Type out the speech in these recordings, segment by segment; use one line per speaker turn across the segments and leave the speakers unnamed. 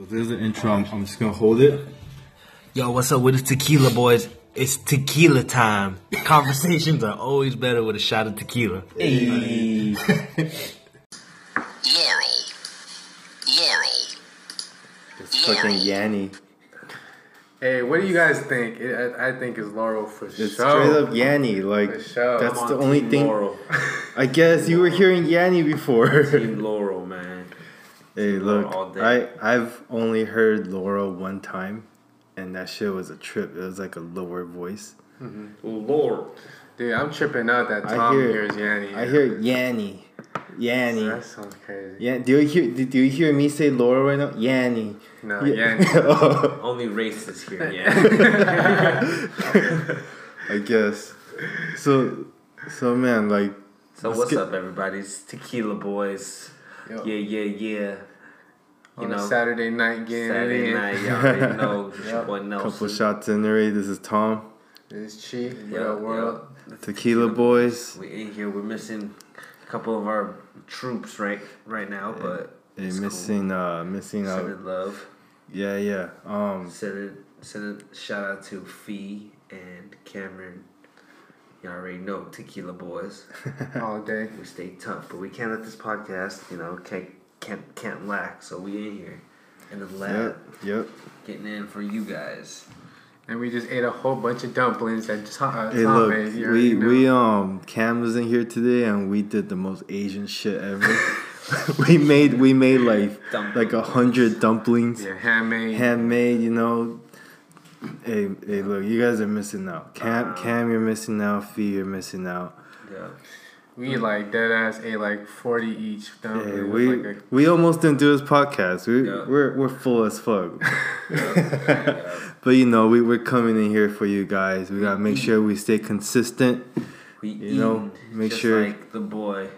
So there's the intro. I'm, I'm just gonna hold it.
Yo, what's up with the tequila boys? It's tequila time. Conversations are always better with a shot of tequila. Hey.
Laurel. Laurel.
It's fucking Yanny.
Hey, what do you guys think? It, I, I think it's Laurel for
It's
sure.
straight up Yanny. Like
For sure.
that's
I'm
the
on
only
Team
thing.
Laurel.
I guess you were hearing Yanny before.
Team Laurel, man.
Hey, look,
all day.
I I've only heard Laura one time, and that shit was a trip. It was like a lower voice. Mm-hmm.
Laurel.
Dude, I'm tripping out that
I
Tom
hear-
hears Yanny.
I hear Yanny, Yanny.
That sounds crazy.
Yeah, do you hear? Do you hear me say Laura right now? Yanny.
No,
Yeah.
Yanny.
Oh,
Only racist here, yeah.
I guess. So, so man, like,
so what's
get-
up, everybody? It's Tequila Boys.
Yo,
Yeah, yeah, yeah. You
on
know,
a Saturday night getting
Saturday
it in.
night, y'all already know. It's your
Yep.
boy Nelson.
couple shots in already. This is Tom,
This is Chi. What
Yeah,
world?
yeah.
Tequila Boys.
We in here. We're missing a couple of our troops right right now, but
Hey,
it's
missing, uh, missing out.
Sending love.
Yeah, yeah. Um,
Sending sending shout out to Fee and Cameron. Y'all already know Tequila Boys.
All day.
We stay tough, but we can't let this podcast, you know, can't can't can't lack. So we in here in the lab,
yep, yep.
getting in for you guys.
And we just ate a whole bunch of dumplings and Tom, uh,
Hey, look, we
know.
we um Cam was in here today, and we did the most Asian shit ever. we made we made like like a hundred dumplings,
Yeah, handmade.
handmade. You know. Hey, hey, look, you guys are missing out. Cam, Cam, you're missing out. Fee, you're missing out.
Yeah.
We like dead ass ate like 40 each dumplings.
Hey,
It was
we
like a-
we almost didn't do this podcast. We
Yeah.
we're we're full as fuck.
yeah.
But you know, we we're coming in here for you guys. We gotta make sure we stay consistent.
We
You know, make
just
sure-
like the boy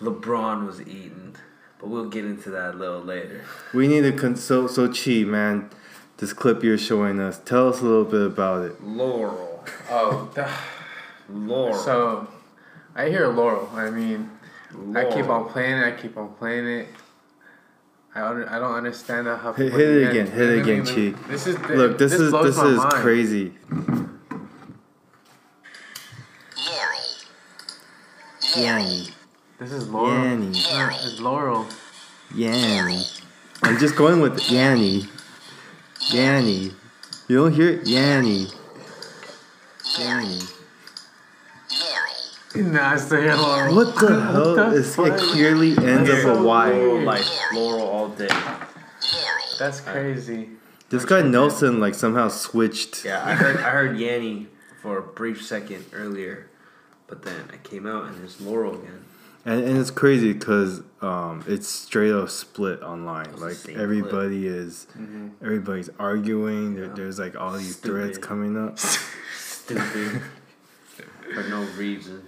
LeBron was eating, but we'll get into that a little later.
We need to con- so so Chi man. This clip you're showing us. Tell us a little bit about it.
Laurel,
oh, the-
Laurel.
so I hear Laurel. I mean, I keep on playing it. I keep on playing it. I don't, I don't understand how
Hit- hit it again, hit it again,
let
Chi.
This is
Look, this, is this is
mind.
crazy.
Laurel.
Yanny,
This is Laurel.
Yanny,
It's Laurel.
Yanny. I'm just going with Yanny. Yanny. You don't hear it? Yanny. Yanny.
Nah, I still hear Laurel.
What the hell? It's, it clearly ends up a Y.
Laurel, like Laurel all day.
That's crazy.
This guy Nelson like somehow switched.
Yeah, I heard I heard Yanny for a brief second earlier, but then I came out and it's Laurel again.
And, and it's crazy because um, it's straight up split online.
the
Like
same
everybody is,
Mm-hmm.
everybody's arguing. There, there's like all these
Stupid.
threads coming up.
Stupid. for no reason.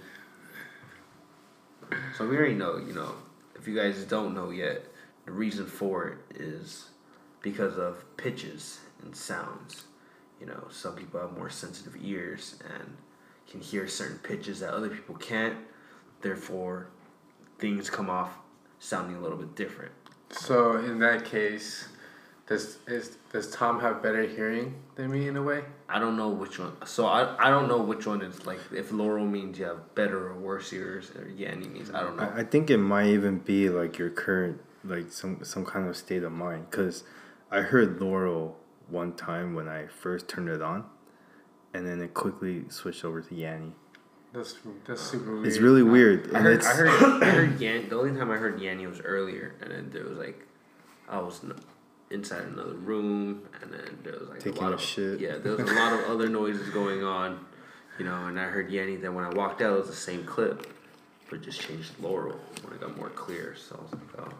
So we already know, you know, if you guys don't know yet, the reason for it is because of pitches and sounds. You know, some people have more sensitive ears and can hear certain pitches that other people can't. Therefore, things come off sounding a little bit different.
So in that case, does is does Tom have better hearing than me in a way?
I don't know which one. So I, I don't know which one is like if Laurel means you have better or worse ears or Yanni means I don't know.
I, I think it might even be like your current, like some some kind of state of mind. Cause I heard Laurel one time when I first turned it on, and then it quickly switched over to Yanny.
That's that's super weird.
It's really weird,
I
and
heard,
it's
I heard, I heard Yan. The only time I heard Yanni was earlier, and then there was like, I was n- inside another room, and then there was like
Taking
a lot
a
of
shit.
yeah, there was a lot of other noises going on, you know, and I heard Yanni. Then when I walked out, it was the same clip, but just changed Laurel when it got more clear. So I was like, oh,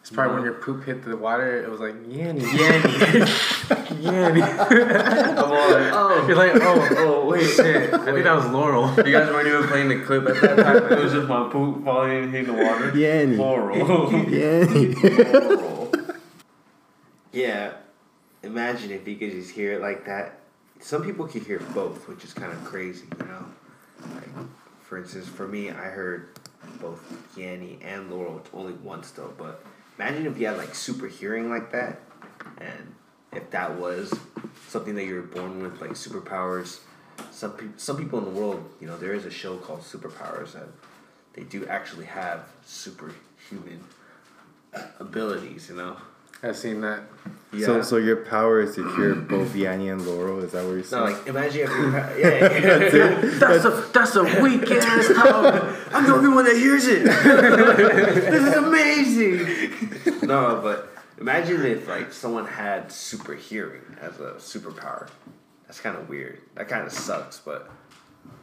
It's probably
No.
when your poop hit the water. It was like Yanny, Yanny, Yanny.
I'm all like, oh,
You're like, oh,
oh, wait,
shit. I think that was Laurel.
You guys weren't even playing the clip at that time. It was just my poop falling in the water.
Yanny.
Laurel.
Yanny.
Laurel. Yeah. Imagine if you could just hear it like that. Some people can hear both, which is kind of crazy, you know. Like, for instance, for me, I heard both Yanni and Laurel, only once though, but imagine if you had like super hearing like that, and if that was something that you were born with, like superpowers. Some some people in the world, you know, there is a show called Superpowers that they do actually have superhuman abilities. You know,
I've seen that.
yeah.
So so your power is to hear both Yanni and Laurel. Is that what you're saying?
no, like imagine if you, yeah, yeah.
That's a that's a weak ass power. I'm the only one that hears it. this is amazing.
no, but imagine if like someone had super hearing as a superpower. That's kind of weird. That kind of sucks. But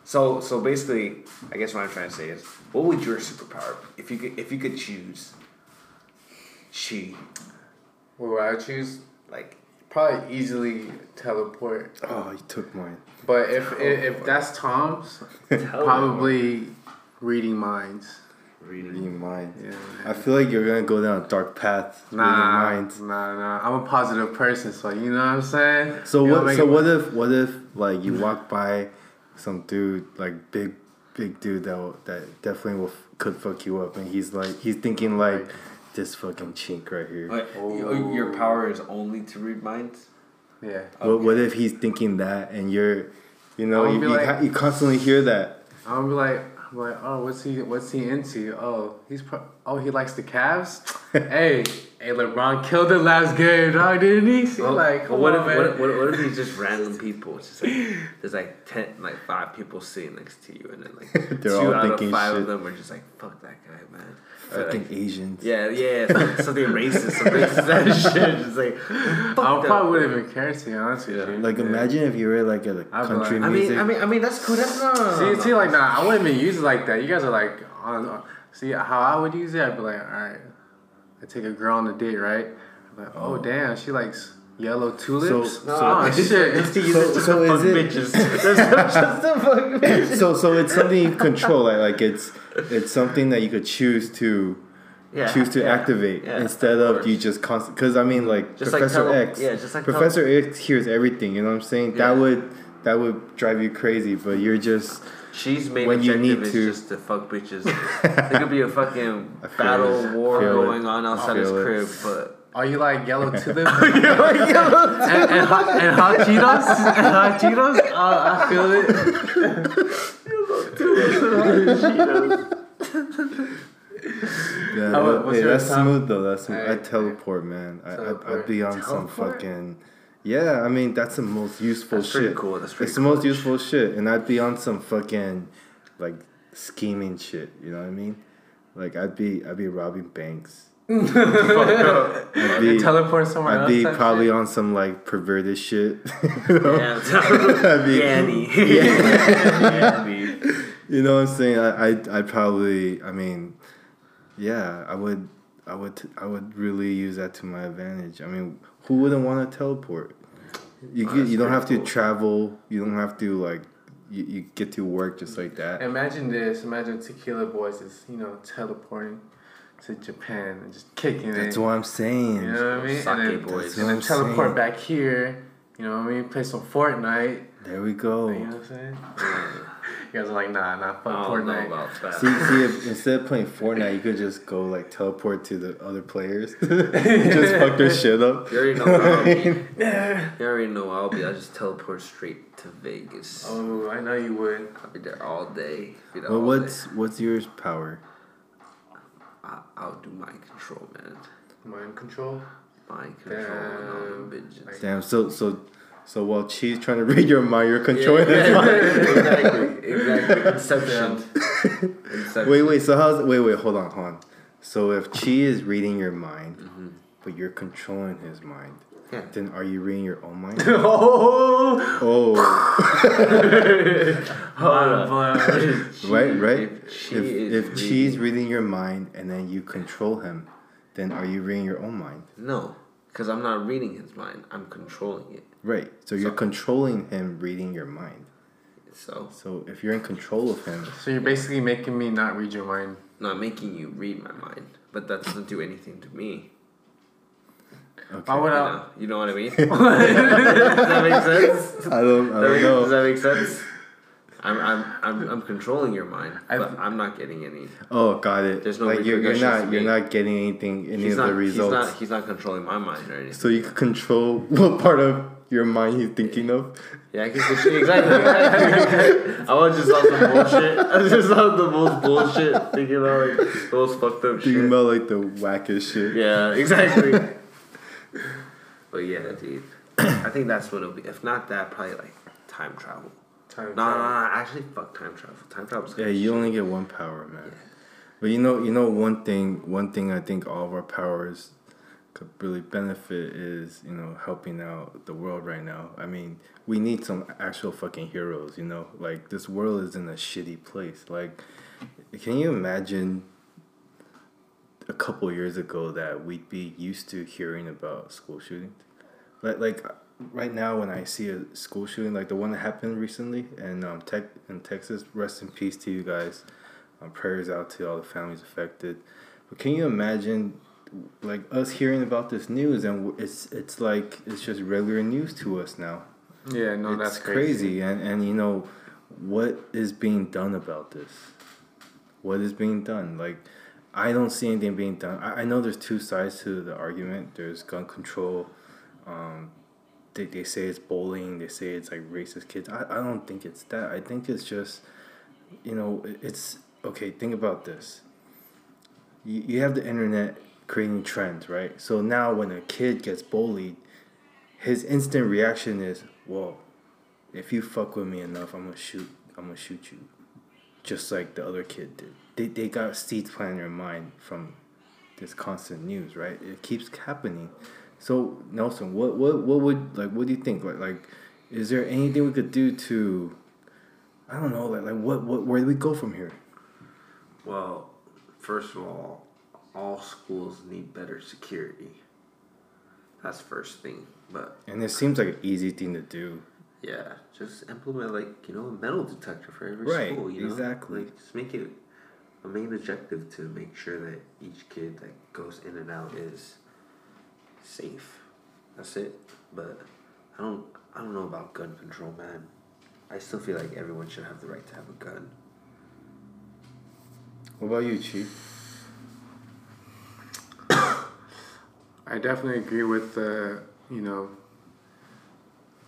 so so basically, I guess what I'm trying to say is, what would your superpower be? if you could if you could choose? Chi,
What would I choose?
like
Probably easily teleport.
oh, you took mine.
But if if, if that's Tom's, probably reading minds.
reading.
Reading minds.
Yeah.
I feel like you're gonna go down a dark path.
Nah,
Reading minds.
nah, nah. I'm a positive person, so you know what I'm saying.
So
You
what? So
it-
what if? What if like you walk by some dude like big, big dude that will, that definitely will could fuck you up, and he's like he's thinking like this fucking chink right here.
Wait, your- your power is only to read minds.
Yeah.
What, what if he's thinking that, and you're, you know, you, you,
like-
ha- you constantly hear that.
I'm be like, I'm like, oh, what's he, what's he into? Oh, he's, pro- oh, he likes the Cavs. hey, hey, LeBron killed it last game, dog, didn't he? See, like, come
what
on,
if
man.
what, what, what if he's just random people? It's just like there's like ten, like five people sitting next to you, and then like
They're
two
all
out of
thinking
five
shit.
of them are just like fuck that guy, man. Or,
Fucking
like,
Asians.
yeah, yeah, something, something racist, some racist ass shit. Just like fuck
I
that
probably
guy.
wouldn't even care to be honest with
Yeah.
you.
Like
Yeah.
imagine if you were like a a
I'd be
country
like-
I mean, I mean, I mean that's cool. That's no, no, no,
See, see, like, nah, I wouldn't even use it like that. You guys are like, on, on- see how I would use it. I'd be like, all right, I take a girl on a date, right? I'm like, oh, oh. damn, she likes yellow tulips.
So-
oh
just,
shit.
just to use
So-
it just
so
to fuck
is it-
bitches. just, just to fuck bitches.
so so it's something you control. Like like it's it's something that you could choose to
Yeah,
choose to
yeah,
activate
yeah,
instead
of course.
you just constant. Because I mean, like
Just like
Professor
tele-
X.
yeah, just like
Professor X hears everything. You know what I'm saying? That would that would drive you crazy. But you're just
She's main
When you
objective
need
is
to.
just to fuck bitches. there could be a fucking battle
it.
war
Feel it.
going on outside his
Feel it.
crib, but
Are you like yellow tulips? and, and, hot, and hot Cheetos? And hot Cheetos? Uh, I feel it.
yeah.
How-
but-
what's
hey, that's
top-
smooth though. That's smooth. I teleport, man. I, I'd,
Teleport.
I'd be on some fucking. Yeah, I mean that's the most useful
That's
shit.
pretty cool, that's pretty
it's the most useful shit, and I'd be on some fucking like scheming shit. You know what I mean? Like I'd be I'd be robbing banks. I'd be,
Teleport somewhere
I'd
else.
be probably
shit?
on some like perverted shit. you know?
yeah,
I'd be-
Yanny. Yanny.
You know what I'm saying? I I'd, I'd probably I mean, yeah, I would I would I would really use that to my advantage. I mean, who wouldn't want to teleport? You
Oh,
get, you don't
pretty
have to
cool.
travel. You don't have to like you, you get to work just like that.
Imagine this. Imagine Tequila Boys is, you know, teleporting to Japan and just kicking
That's
it.
what I'm saying.
You know what I mean?
Sake
and then,
boys.
And then
I'm
teleport
saying.
back here. You know what I mean? Play some Fortnite.
There we go.
You know what I'm saying? you guys are like, nah, nah, fuck
I don't know about that.
See, see, if instead of playing Fortnite, you could just go like teleport to the other players, just fuck their shit up.
You already know I'll be. You already know I'll be. I'll just teleport straight to Vegas.
Oh, I know you would.
I'll be there all day. Be there
Well,
all
what's
day.
what's yours power?
I, I'll do mind control, man.
Mind control.
Mind control and all them
Damn.
bitches.
Damn. So so so while she's trying to read your mind, you're controlling
Yeah,
his mind.
exactly, exactly. Inception. Inception.
Wait, wait. So how's wait, wait? Hold on, hold on. So if Chi is reading your mind, mm-hmm. but you're controlling his mind,
Yeah.
then are you reading your own mind?
oh,
oh,
mind blown.
right, right.
If Chi
If if Chi's
reading-
reading your mind and then you control him, then are you reading your own mind?
No, because I'm not reading his mind. I'm controlling it.
Right. So you're controlling him reading your mind.
So,
So if you're in control of him,
So you're basically making me not read your mind.
not making you read my mind, but that doesn't do anything to me.
okay.
Why would
You
I?
know, you know what I mean? Does that make sense?
I don't, I don't
Does
know.
that make sense? I'm, I'm, I'm, I'm controlling your mind,
I've-
but I'm not getting any.
Oh, got it.
There's no
like you're, you're
repercussions
not you're
me.
not getting anything any
He's
of
not,
the results.
He's not, he's not controlling my mind or anything.
so you can control what part of your mind he's thinking of.
Yeah, I can exactly. I was just on some bullshit. I was just on the most bullshit, thinking about like the most fucked up
Thinking
shit.
about like the wackest shit.
Yeah, exactly. but yeah, dude. I think that's what it'll be. If not that, probably like time travel.
Time
No, no, no,
travel.
no, actually, fuck time travel. Time travel's
Yeah, you
shit.
only get one power, man. But you know, you know one thing. One thing I think all of our powers could really benefit is you know helping out the world right now. I mean, we need some actual fucking heroes. You know, like this world is in a shitty place. Like, can you imagine? A couple years ago, that we'd be used to hearing about school shootings, like like right now when I see a school shooting like the one that happened recently in um tech in Texas, rest in peace to you guys. Um, prayers out to all the families affected. But can you imagine like us hearing about this news and it's it's like it's just regular news to us now.
Yeah, no,
it's
that's
crazy.
crazy.
and and you know what is being done about this? What is being done? Like I don't see anything being done. I, I know there's two sides to the argument. There's gun control. Um, they, they say it's bullying. They say it's like racist kids. I, I don't think it's that. I think it's just, you know, it's okay. Think about this. You, you have the internet creating trends, right? So now when a kid gets bullied, his instant reaction is, "Whoa, if you fuck with me enough, I'm gonna shoot. I'm gonna shoot you." Just like the other kid did. They they got seeds planted in their mind from this constant news, right? It keeps happening. So Nelson, what what what would like what do you think? Like like is there anything we could do to I don't know, like like what what where do we go from here?
Well, first of all, all schools need better security. That's first thing. But
And it seems like an easy thing to do.
yeah, just implement like you know a metal detector for every
Right,
school. You know,
exactly.
Like just make it a main objective to make sure that each kid that goes in and out is safe. That's it. But I don't. I don't know about gun control, man. I still feel like everyone should have the right to have a gun.
What about you, Chief?
I definitely agree with the you know.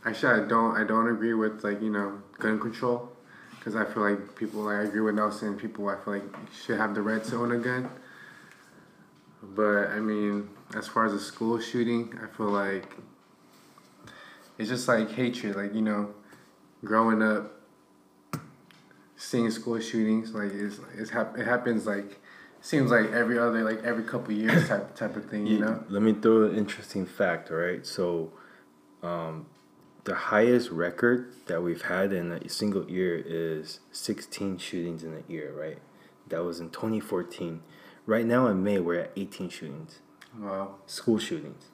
Actually, I don't. I don't agree with like you know gun control, because I feel like people like I agree with Nelson. People I feel like should have the right to own a gun. But I mean, as far as a school shooting, I feel like it's just like hatred. Like you know, growing up, seeing school shootings like it's, it's hap- it happens like seems like every other like every couple years type type of thing. You know.
Let me throw an interesting fact, all right? So, um, the highest record that we've had in a single year is 16 shootings in a year, right? That was in 2014. Right now in May, we're at 18 shootings,
Wow.
school shootings.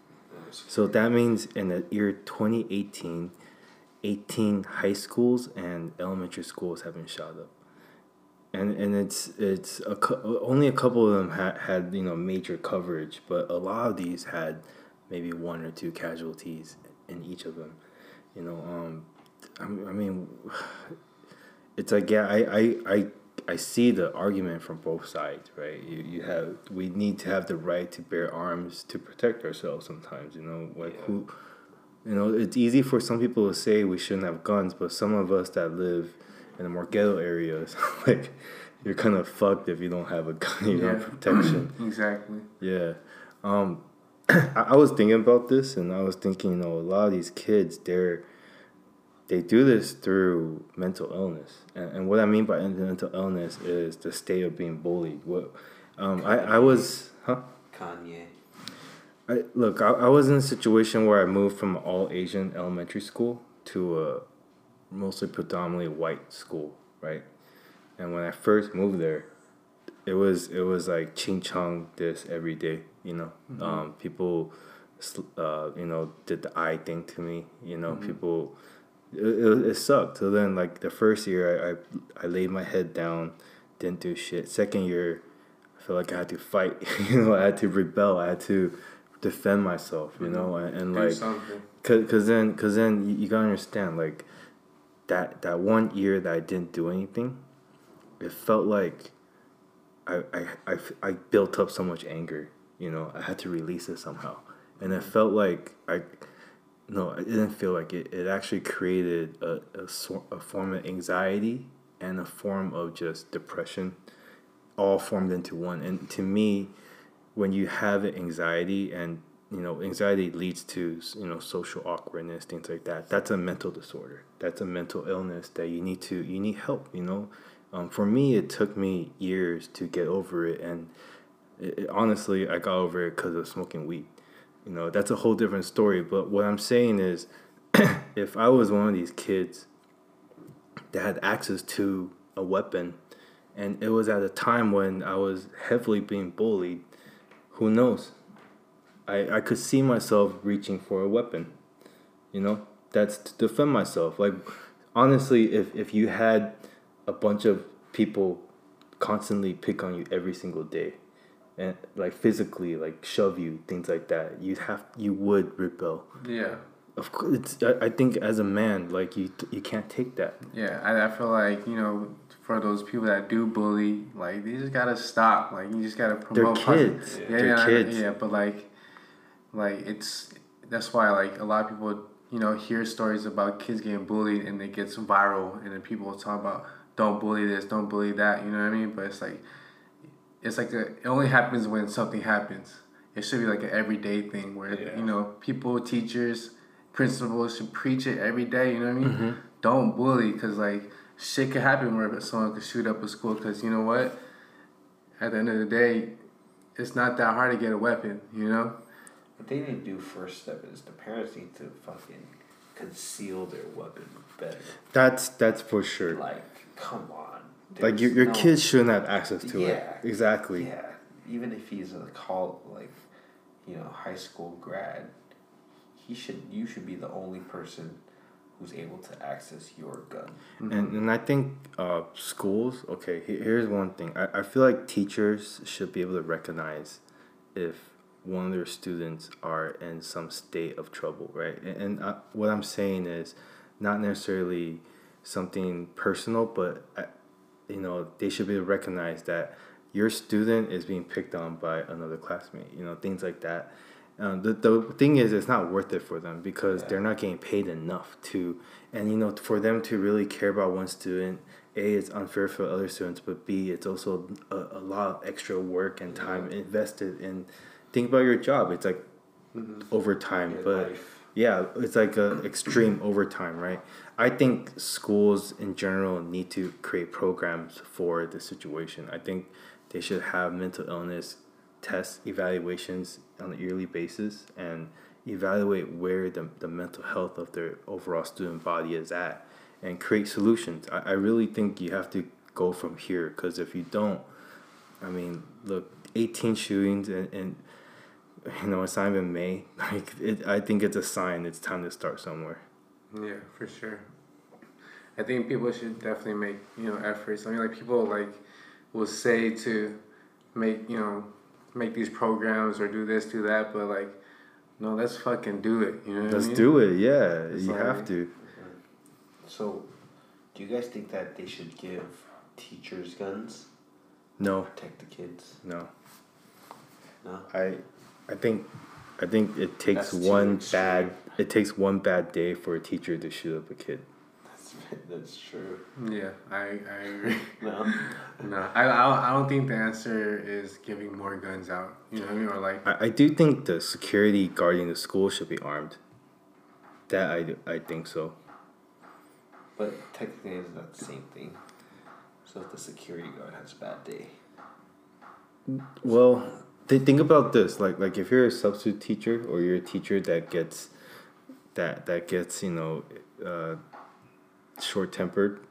So that means in the year 2018, 18 high schools and elementary schools have been shot up. And and it's it's a, only a couple of them had, had you know major coverage, but a lot of these had maybe one or two casualties in each of them. You know, um, I, I mean, it's like yeah, I, I, I, I see the argument from both sides, right? You, you have we need to have the right to bear arms to protect ourselves. Sometimes, you know, like who, you know, it's easy for some people to say we shouldn't have guns, but some of us that live in the more ghetto areas, like you're kind of fucked if you don't have a gun, you know, protection.
Exactly.
Yeah. Um, I, I was thinking about this, and I was thinking, you know, a lot of these kids, they're they do this through mental illness, and, and what I mean by mental illness is the state of being bullied. What, um, I I was, huh?
Kanye.
I, look, I, I was in a situation where I moved from an all Asian elementary school to a mostly predominantly white school, right? And when I first moved there, it was it was like ching chong this every day, you know. Um, people, uh, you know, did the eye thing to me, you know. People, it, it, it sucked. So then, like the first year, I, I I laid my head down, didn't do shit. Second year, I felt like I had to fight. you know, I had to rebel. I had to defend myself. You know, and, and like, cause, cause then, cause then you, you gotta understand, like, that that one year that I didn't do anything, it felt like I I, I, I built up so much anger. You know, I had to release it somehow, and it felt like I. No, it didn't feel like it. It actually created a, a, a form of anxiety and a form of just depression, all formed into one. And to me, when you have anxiety and you know anxiety leads to you know social awkwardness things like that. That's a mental disorder. That's a mental illness that you need to you need help you know? Um, for me it took me years to get over it and it, it- honestly i got over it because of smoking weed. You know that's a whole different story but what i'm saying is if i was one of these kids that had access to a weapon and it was at a time when i was heavily being bullied who knows I, I could see myself reaching for a weapon. You know, that's to defend myself. Like, honestly, if, if you had a bunch of people constantly pick on you every single day, and like physically, like shove you, things like that, you'd have you would rebel.
Yeah.
Of course, it's, I, I think as a man, like you you can't take that.
Yeah, I, I feel like you know, for those people that do bully, like they just gotta stop. Like you just gotta promote. posi-
kids.
Yeah,
They're
yeah,
kids.
Yeah, but like, like it's that's why like a lot of people you know hear stories about kids getting bullied and it gets viral and then people talk about don't bully this, don't bully that. You know what I mean? But it's like, it's like a, it only happens when something happens. It should be like an everyday thing where
Yeah.
you know people, teachers, principals should preach it every day. You know what I mean?
Mm-hmm.
Don't bully because like shit could happen where someone could shoot up a school. Because you know what? At the end of the day, it's not that hard to get a weapon. You know?
What they need to do first step is the parents need to fucking conceal their weapon better.
That's that's for sure.
Like, come on.
Like your your
no-
kids shouldn't have access to
Yeah.
it. Exactly.
Yeah, even if he's a call like, you know, high school grad, he should. You should be the only person who's able to access your gun.
And and I think uh, schools. Okay, here's one thing. I, I feel like teachers should be able to recognize if one of their students are in some state of trouble, right? And, and uh, what I'm saying is not necessarily something personal, but I, you know they should be recognized that your student is being picked on by another classmate. You know things like that. Um, the, the thing is, it's not worth it for them because they're not getting paid enough to, and you know, for them to really care about one student, a it's unfair for other students, but b it's also a, a lot of extra work and time invested in. Think about your job; it's like mm-hmm. overtime,
Your
but
life.
yeah, it's like a extreme overtime, right? I think schools in general need to create programs for the situation. I think they should have mental illness tests, evaluations on a yearly basis, and evaluate where the, the mental health of their overall student body is at and create solutions. I, I really think you have to go from here because if you don't, I mean, look, 18 shootings and, and you know, it's not even May. Like, it, I think it's a sign it's time to start somewhere.
Yeah, for sure. I think people should definitely make you know efforts. I mean, like people like will say to make you know make these programs or do this, do that, but like no, let's fucking do it. You know what
Let's
I mean?
do it. Yeah,
It's
you
like-
have to.
So, do you guys think that they should give teachers guns
No,
protect the kids?
no.
No.
I, I think, I think it takes
That's
one
extreme.
bad. It takes one bad day for a teacher to shoot up a kid.
That's that's true.
Yeah, I I agree.
No.
no, I, I don't- I don't think the answer is giving more guns out. You know what I mean? Or like
I, I do think the security guarding the school should be armed. That I, do- I think so.
But technically, it's not the same thing. So if the security guard has a bad day,
Well, th- think about this. Like like if you're a substitute teacher or you're a teacher that gets that that gets you know uh, short tempered,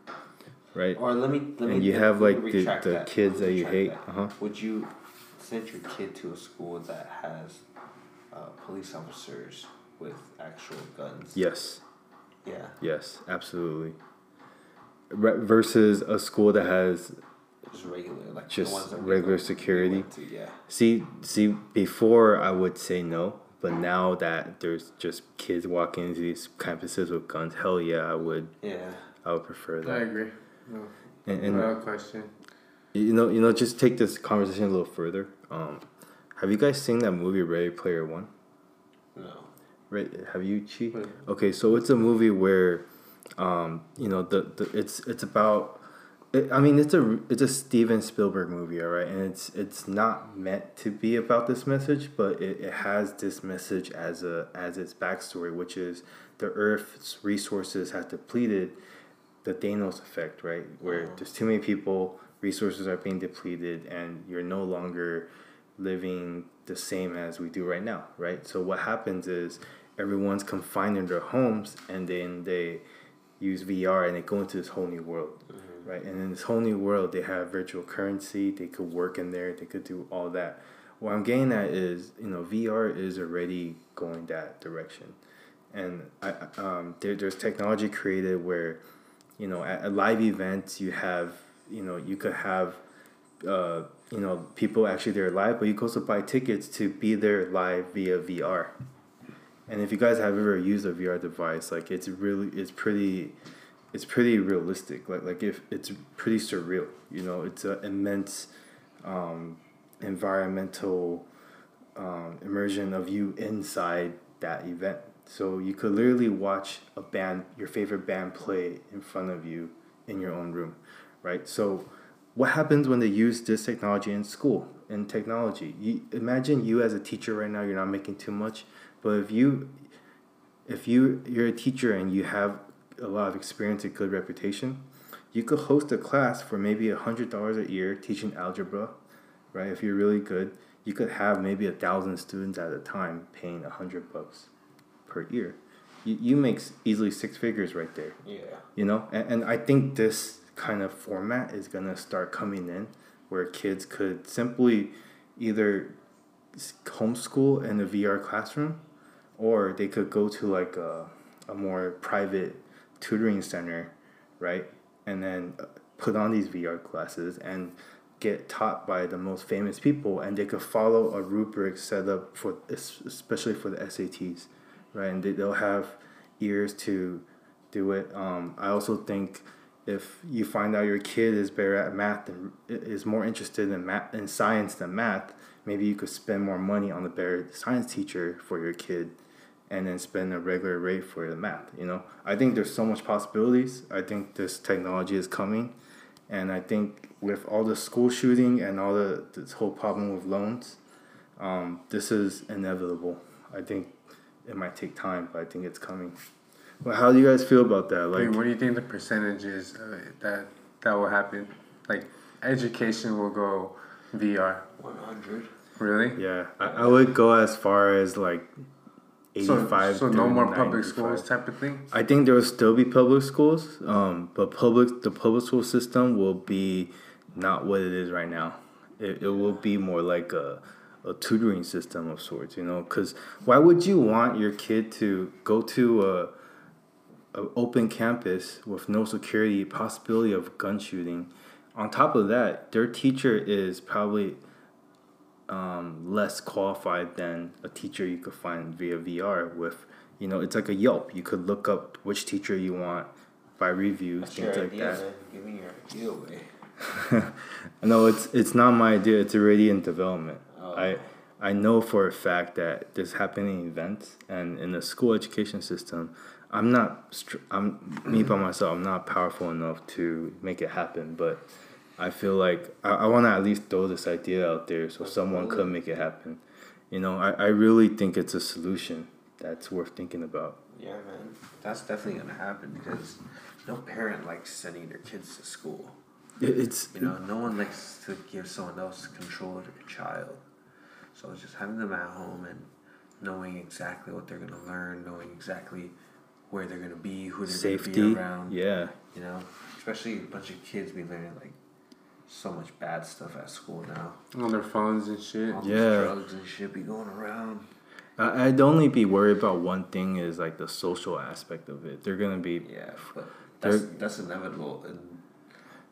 right?
or let me let me.
And you
let-
have like the, the
that.
kids that you hate.
that.
Uh huh.
Would you send your kid to a school that has uh, police officers with actual guns?
Yes.
Yeah.
Yes. Absolutely. Versus a school that has
Just regular, like
Just
the ones that
regular
we
security?
went to, yeah.
See, see, before I would say no, but now that there's just kids walking into these campuses with guns, hell yeah, I would.
Yeah.
I would prefer that.
I agree. No,
And, and
no question.
you know, you know, just take this conversation a little further. Um, have you guys seen that movie Ready Player One?
No.
Right? Have you, Chi? Okay, so it's a movie where, um, you know, the, the it's it's about. It, I mean, it's a it's a Steven Spielberg movie, all right, and it's it's not meant to be about this message, but it, it has this message as a as its backstory, which is the Earth's resources have depleted, the Thanos effect, right, where
Uh-huh.
there's too many people, resources are being depleted, and you're no longer living the same as we do right now, right? So what happens is everyone's confined in their homes, and then they use VR and they go into this whole new world, right? And in this whole new world, they have virtual currency. They could work in there. They could do all that. What I'm getting at is, you know, VR is already going that direction, and I, um, there, there's technology created where, you know, at, at live events you have, you know, you could have uh, you know, people actually there live, but you can also buy tickets to be there live via VR. And if you guys have ever used a VR device, like it's really, it's pretty, it's pretty realistic. Like like if it's pretty surreal, you know, it's an immense, um, environmental, um, immersion of you inside that event. So you could literally watch a band, your favorite band play in front of you in your own room, right? So what happens when they use this technology in school in technology you imagine you as a teacher right now you're not making too much but if you if you you're a teacher and you have a lot of experience and good reputation. You could host a class for maybe a hundred dollars a year teaching algebra right? If you're really good you could have maybe a thousand students at a time paying a hundred bucks per year. You, you make easily six figures right there.
Yeah.
you know and, and i think this kind of format is going to start coming in where kids could simply either homeschool in a vr classroom or they could go to like a, a more private tutoring center right? And then uh, put on these vr classes and get taught by the most famous people and they could follow a rubric set up for especially for the sats right? And they, they'll have ears to do it. Um, i also think if you find out your kid is better at math and is more interested in math in science than math, maybe you could spend more money on the better science teacher for your kid, and then spend a regular rate for the math. You know, I think there's so much possibilities. I think this technology is coming, and I think with all the school shooting and all the this whole problem with loans, um, this is inevitable. I think it might take time, but I think it's coming. Well, how do you guys feel about that?
I
Like,
mean, what do you think the percentage is uh, that that will happen? Like, education will go VR.
100.
Really?
Yeah, I, I would go as far as like
So,
eighty-five.
so
to
no more public schools type of thing.
I think there will still be public schools, um, but public the public school system will be not what it is right now. It, it will be more like a a tutoring system of sorts, you know. Because why would you want your kid to go to a, a open campus with no security, possibility of gun shooting? On top of that, their teacher is probably um, less qualified than a teacher you could find via VR with you know it's like a Yelp you could look up which teacher you want by reviews
That's
things
your
like
idea,
that
man. Give me your idea away.
no it's it's not my idea it's already in development
Oh.
I I know for a fact that there's happening events and in the school education system I'm not str- I'm me by myself I'm not powerful enough to make it happen but I feel like I, I want to at least throw this idea out there so someone could make it happen. You know, I, I really think it's a solution that's worth thinking about.
Yeah, man. That's definitely going to happen because no parent likes sending their kids to school.
It, it's
You know, no one likes to give someone else control of their child. So it's just having them at home and knowing exactly what they're going to learn, knowing exactly where they're going to be, who they're going to be around.
Yeah,
You know, especially a bunch of kids be learning like so much bad stuff at school now.
On their phones and shit.
All
Yeah.
drugs and shit be going around.
I, I'd only be worried about one thing is like the social aspect of it. They're gonna be
Yeah, but that's that's inevitable. And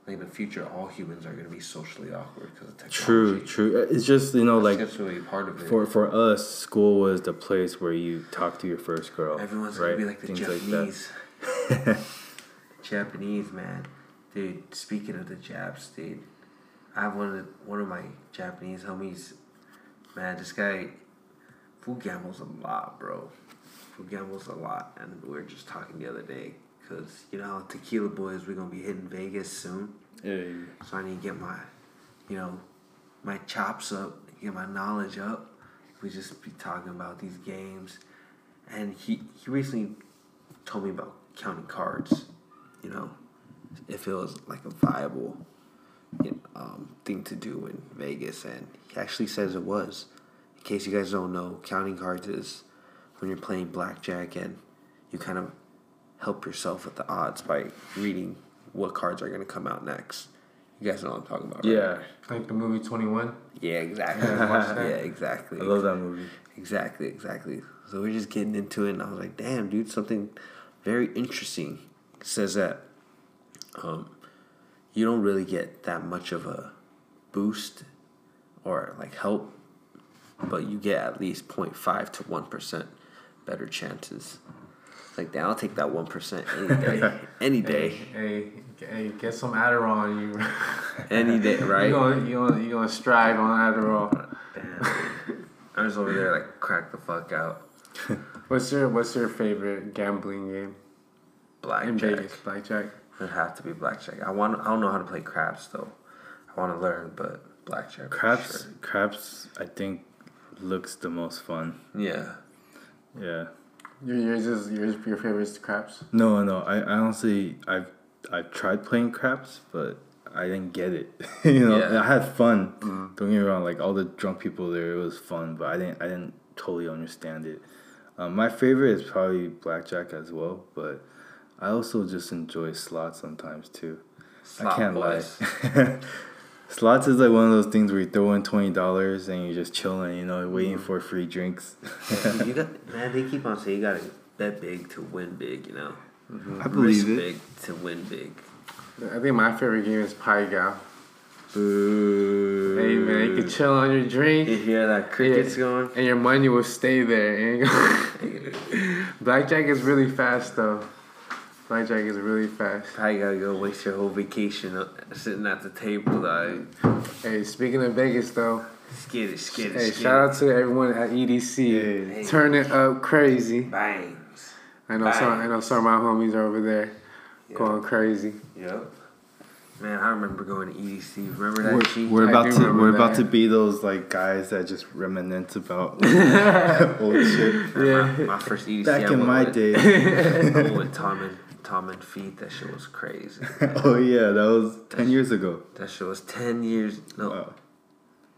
like in the future, all humans are going to be socially awkward because of
true,
technology.
true. True. Uh, it's just you know
That's
like
just really part of it.
for for us, school was the place where you talk to your first girl.
Everyone's
right?
gonna be like the
Things
Japanese.
like.
Japanese, man, dude. Speaking of the Japs, dude, I have one of the, one of my Japanese homies. Man, this guy, food gambles a lot, bro. Food gambles a lot, and we were just talking the other day because you know Tequila Boys, we're gonna be hitting Vegas soon,
Yeah.
so I need to get my, you know, my chops up, get my knowledge up. We just be talking about these games, and he he recently told me about counting cards. You know, if it was like a viable you know, um, thing to do in Vegas, and he actually says it was. In case you guys don't know, counting cards is when you're playing blackjack and you kind of help yourself with the odds by reading what cards are going to come out next. You guys know what I'm talking about, right?
Yeah.
Like the movie Twenty One.
Yeah, exactly. yeah, exactly.
I love that movie.
Exactly, exactly. So we're just getting into it, and I was like, "Damn, dude, something very interesting." Says that um, you don't really get that much of a boost or like help, but you get at least 0.5 to one percent better chances. Like, damn, I'll take that one percent any day, any day,
Hey, hey, hey, get some Adderall on you.
any day, right?
You're gonna you gonna you gonna strive on Adderall.
Damn. I was over there like crack the fuck out.
What's your What's your favorite gambling game in
Blackjack.
Vegas? Blackjack.
It'd have to be blackjack. I want. I don't know how to play craps though. I want to learn, but blackjack.
Craps,
sure.
craps. I think looks the most fun.
Yeah.
Yeah.
Your yours is yours. Your favorite is craps.
No, no. I, I honestly, I've I've tried playing craps, but I didn't get it. you know,
Yeah.
I had fun. Don't get me wrong. Like all the drunk people there, it was fun, but I didn't I didn't totally understand it. Um, my favorite is probably blackjack as well, but I also just enjoy slots sometimes too.
Slot
I can't
boys.
lie. slots is like one of those things where you throw in twenty dollars and you're just chilling, you know, waiting mm. for free drinks.
you got man. They keep on saying you gotta bet big to win big. You know. Mm-hmm.
I
Risk
believe it.
big to win big.
I think my favorite game is Pai Gow.
Boo.
Hey man, you can chill on your drink.
You hear that crickets
Yeah.
going?
And your money will stay there. It Blackjack is really fast though. Blackjack is really fast.
How you gotta go waste your whole vacation uh, sitting at the table? Like,
Hey, speaking of Vegas though,
skitty, skitty,
hey,
skitty.
shout out to everyone at EDC.
Hey.
Turn it up crazy.
Bangs.
I know some. I know some of my homies are over there
Yeah.
going crazy.
Yep. Man, I remember going to EDC. Remember that
We're,
G?
we're about to
remember
we're about to be those like guys that just reminisce about old shit.
Yeah.
My, my first EDC.
Back
I
in my
with-
day.
I went with Tom and Tom and Fee. That shit was crazy.
oh yeah, that was ten years ago.
That shit was ten years. No,
Wow.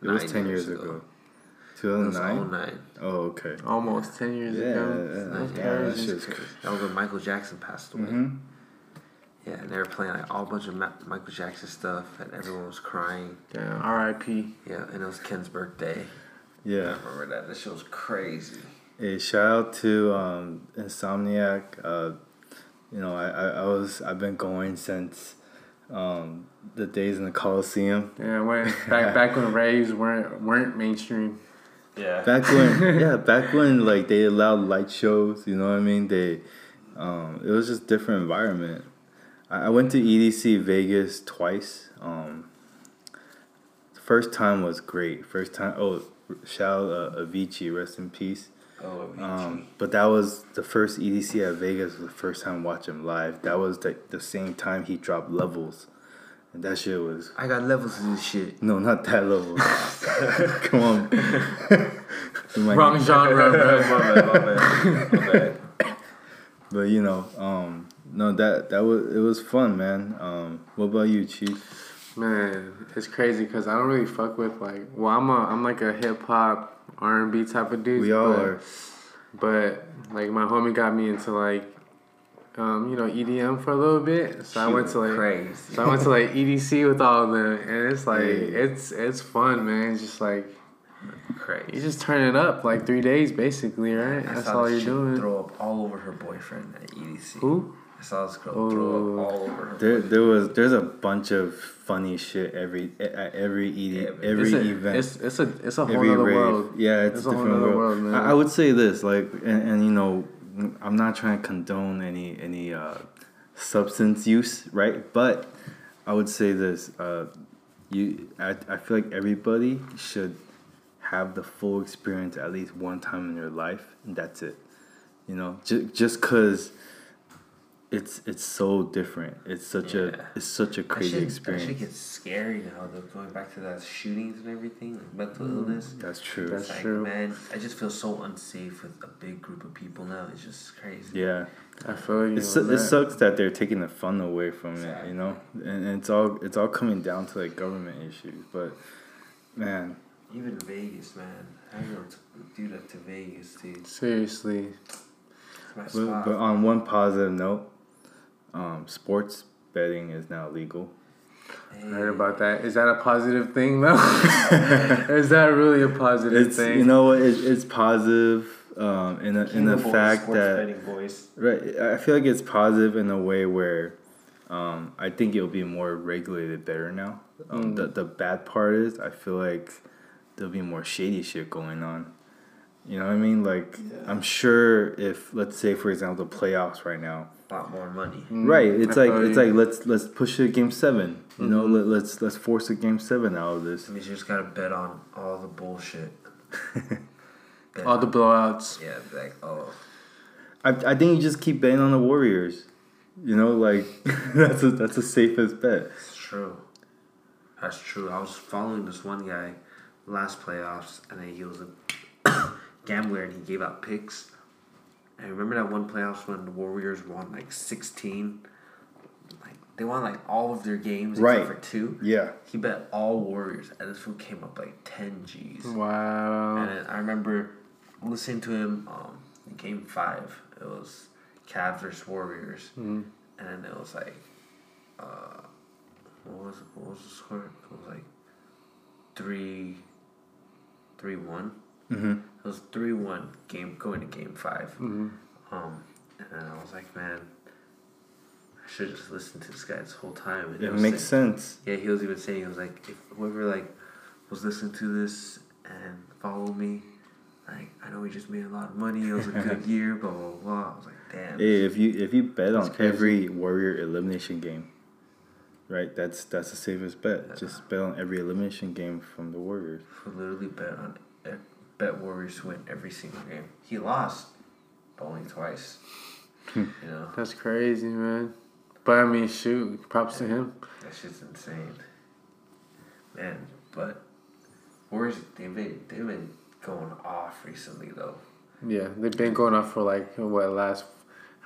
It was ten
years
years
ago.
ago.
it
Two
was
thousand nine.
09.
Oh okay.
Almost ten years
Yeah,
ago.
yeah,
That's
yeah, that
crazy.
shit's crazy.
That was when Michael Jackson passed away.
hmm
Yeah, and they were playing like all bunch of Ma- Michael Jackson stuff, and everyone was crying.
Damn. R.I.P.
Yeah, and it was Ken's birthday.
Yeah.
I remember that. That shit was crazy.
Hey, shout out to um, Insomniac. Uh, you know, I, I, I was I've been going since um, the days in the Coliseum.
Yeah, when back back when raves weren't weren't mainstream.
Yeah.
Back when, yeah, back when like they allowed light shows. You know what I mean? They, um, it was just different environment. I, I went to EDC Vegas twice. Um, first time was great. First time, oh, shout out uh, Avicii, rest in peace.
Oh,
Um, but that was the first EDC at Vegas. Was the first time watching live. That was the, the same time he dropped levels, and that shit was
I got levels in this shit.
no, not that level. Come on. You might-
Wrong genre, bro.
my bad, my bad, my bad.
But you know, um, no, that that was it was fun, man. Um, what about you, Chief?
Man, it's crazy because I don't really fuck with like. Well, I'm a I'm like a hip hop R and B type of dude.
We all
but,
are.
But like my homie got me into like, um, you know EDM for a little bit. So I went to like.
crazy.
So I went to like EDC with all of them, and it's like
Yeah.
it's it's fun, man. It's just like
crazy.
you just turn it up like three days basically, right?
I
That's all you're doing.
Throw up all over her boyfriend at EDC.
Who?
I saw this girl throw
Oh.
up all over her.
There, there was there's a bunch of funny shit every at every ED,
Every-
it's a,
event.
It's it's a it's a whole
every
other
rave.
world.
Yeah, it's,
It's
a different world.
world, man.
I, I would say this, like, and, and you know, I'm not trying to condone any any uh, substance use, right? But I would say this: uh, you, I, I feel like everybody should have the full experience at least one time in their life, and that's it. You know, just just cause it's it's so different. It's such
Yeah.
a it's such a
That
crazy
shit,
experience.
That shit gets scary now. Though going back to that shootings and everything, like mental
Mm.
illness.
That's true.
That's
like,
true.
man, I just feel so unsafe with a big group of people now. It's just crazy.
yeah.
I feel you.
It, su- it
that.
sucks that they're taking the fun away from it, you know, and and it's all it's all coming down to like government issues. But man,
Even Vegas, man. I don't know to do that to Vegas, dude.
Seriously.
But, but on one positive note, um, sports betting is now legal.
I heard about that. Is that a positive thing though? is that really a positive
It's
thing?
you know what it, it's positive um, in a, in the
King
fact that
betting boys.
right. I feel like it's positive in a way where um, I think it'll be more regulated better now. Um, The the bad part is I feel like there'll be more shady shit going on. You know what I mean? Like I'm sure if let's say for example the playoffs right now,
A lot more money. Mm.
right? It's
I
like
feel
it's like let's let's push it to game seven. You know, mm-hmm. let, let's let's force a game seven out of this.
I mean, you just gotta bet on all the bullshit. Bet
All the blowouts.
Yeah, like oh,
I I think you just keep betting on the Warriors. You know, like that's a, that's the safest bet.
it's true. That's true. I was following this one guy last playoffs, and then he was a gambler, and he gave out picks. And remember that one playoffs when the Warriors won like sixteen. Like they won like all of their games
Right.
except for two.
Yeah.
He bet all Warriors, and this fool came up like ten G's.
Wow.
And I remember listening to him um, in game five. It was Cavs versus Warriors.
Mhm.
And it was like, uh, what was what was the score? It was like three, three one.
Mm-hmm.
It was three one game going to game 5
Mhm.
Um, and I was like, man, I should just listen to this guy this whole time. And
It makes
saying-
sense.
yeah, he was even saying he was like, if whoever like was listening to this and follow me, like I know we just made a lot of money. It was a good year, blah blah blah. I was like, damn.
Hey, if you if you bet on
crazy.
every Warrior elimination game, right? That's that's the safest bet. Just bet on every elimination game from the Warriors.
Literally bet on bet Warriors to win every single game. He lost, but only twice. you know
That's crazy, man. But I mean, shoot, props to him.
that shit's insane, man. But Warriors they've been they've been going off recently though.
Yeah, they've been going off for like what last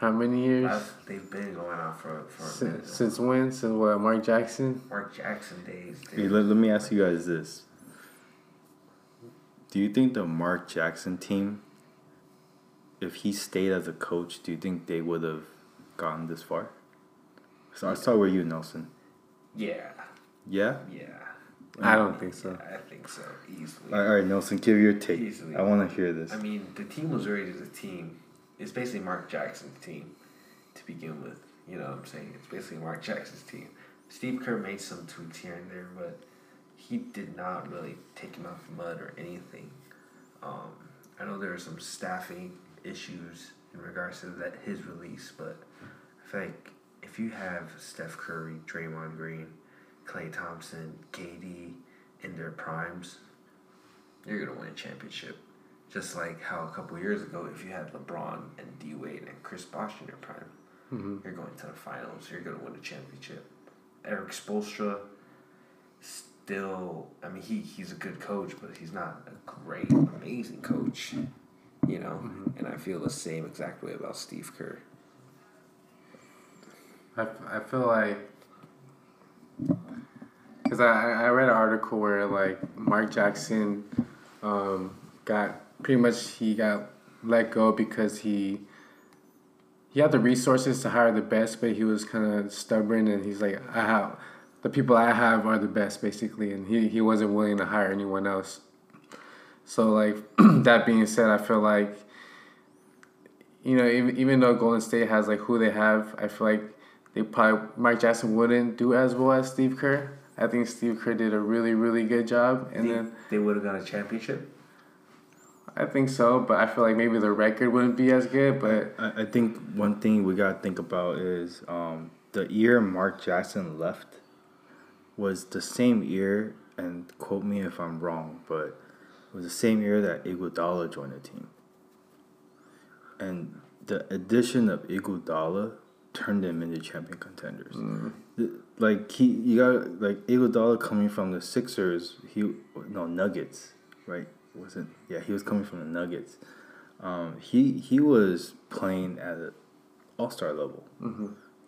how many years?
I've, they've been going off for for a.
Since, since when? Since what? Mark Jackson?
Mark Jackson days. Dude.
Hey, let, let me ask you guys this: Do you think the Mark Jackson team, if he stayed as a coach, do you think they would have gotten this far? So I'll start with you, Nelson.
Yeah,
Yeah.
yeah.
I don't think so.
Yeah, I think so easily.
All right, Nelson, give your take.
Easily.
I want to hear this.
I mean, the team was already the team. It's basically Mark Jackson's team to begin with. You know what I'm saying? It's basically Mark Jackson's team. Steve Kerr made some tweaks here and there, but he did not really take him out the mud or anything. Um, I know there are some staffing issues in regards to that his release, but I feel like if you have Steph Curry, Draymond Green, Klay Thompson, KD in their primes, you're gonna win a championship. Just like how a couple years ago, if you had LeBron and D Wade and Chris Bosh in your prime,
Mm-hmm.
you're going to the finals. You're gonna win a championship. Erik Spoelstra, still, I mean, he he's a good coach, but he's not a great, amazing coach. You know, and I feel the same exact way about Steve Kerr.
I, I feel like because I, I read an article where like Mark Jackson um, got pretty much he got let go because he he had the resources to hire the best, but he was kind of stubborn and he's like I have the people I have are the best basically, and he, he wasn't willing to hire anyone else. So like that being said, I feel like you know even, even though Golden State has like who they have, I feel like they probably Mike Jackson wouldn't do as well as Steve Kerr. I think Steve Kerr did a really really good job, and
Think
then
they would have got a championship.
I think so, but I feel like maybe the record wouldn't be as good. But
I, I think one thing we gotta think about is um, the year Mark Jackson left was the same year, and quote me if I'm wrong, but it was the same year that Iguodala joined the team. And the addition of Iguodala turned them into champion contenders. The- Like he, you got like Iguodala coming from the Sixers. He no Nuggets, right? Wasn't yeah? He was coming from the Nuggets. Um, he he was playing at an all star level.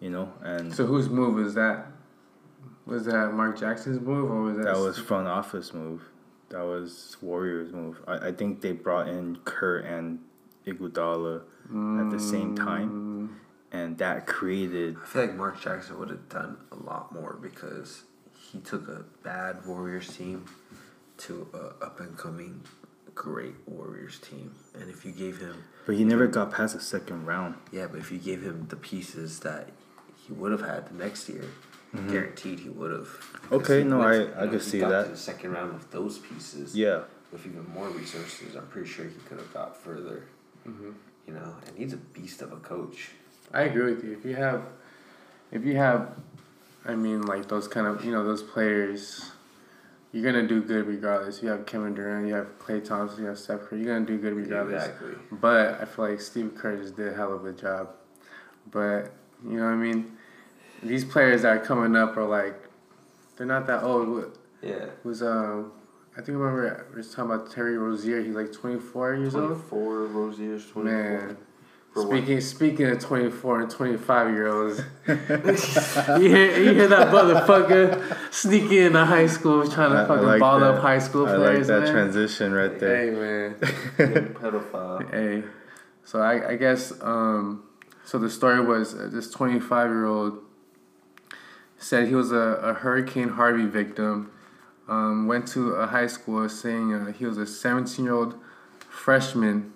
You know, and
so whose move was that? Was that Mark Jackson's move or was that?
that was front office move. That was Warriors move. I, I think they brought in Kerr and Iguodala at the same time, mm. and that created
I feel like Mark Jackson would have done a lot more because he took a bad Warriors team to a up and coming great Warriors team, and if you gave him
But he never got past the second round.
yeah, but if you gave him the pieces that he would have had the next year, guaranteed he would have.
Mm-hmm. Okay, no, I- I could see
got
that.
To the second round with those pieces.
Yeah.
With even more resources, I'm pretty sure he could have got further.
Mm-hmm.
You know, and he's a beast of a coach.
I agree with you. If you have, if you have, I mean, like those kind of you know those players, you're gonna do good regardless. You have Kevin Durant, you have Klay Thompson, you have Steph Curry. You're gonna do good regardless.
Exactly.
But I feel like Steve Kerr just did a hell of a job. But you know what I mean? These players that are coming up are like, they're not that old.
Yeah.
was um, I think I remember we was talking about Terry Rozier. He's like 24 years old.
24, Rozier's 24.
Man.
For?
Speaking speaking of 24 and 25 year olds, you hear you hear that motherfucker sneaking into high school trying to
I- I
fucking
like
ball
that.
up high school
I
players.
like that
man.
transition right there.
Hey man,
pedophile.
hey. So I I guess um so the story was uh, this 25 year old said he was a, a Hurricane Harvey victim. Um, went to a high school saying uh, he was a 17 year old freshman.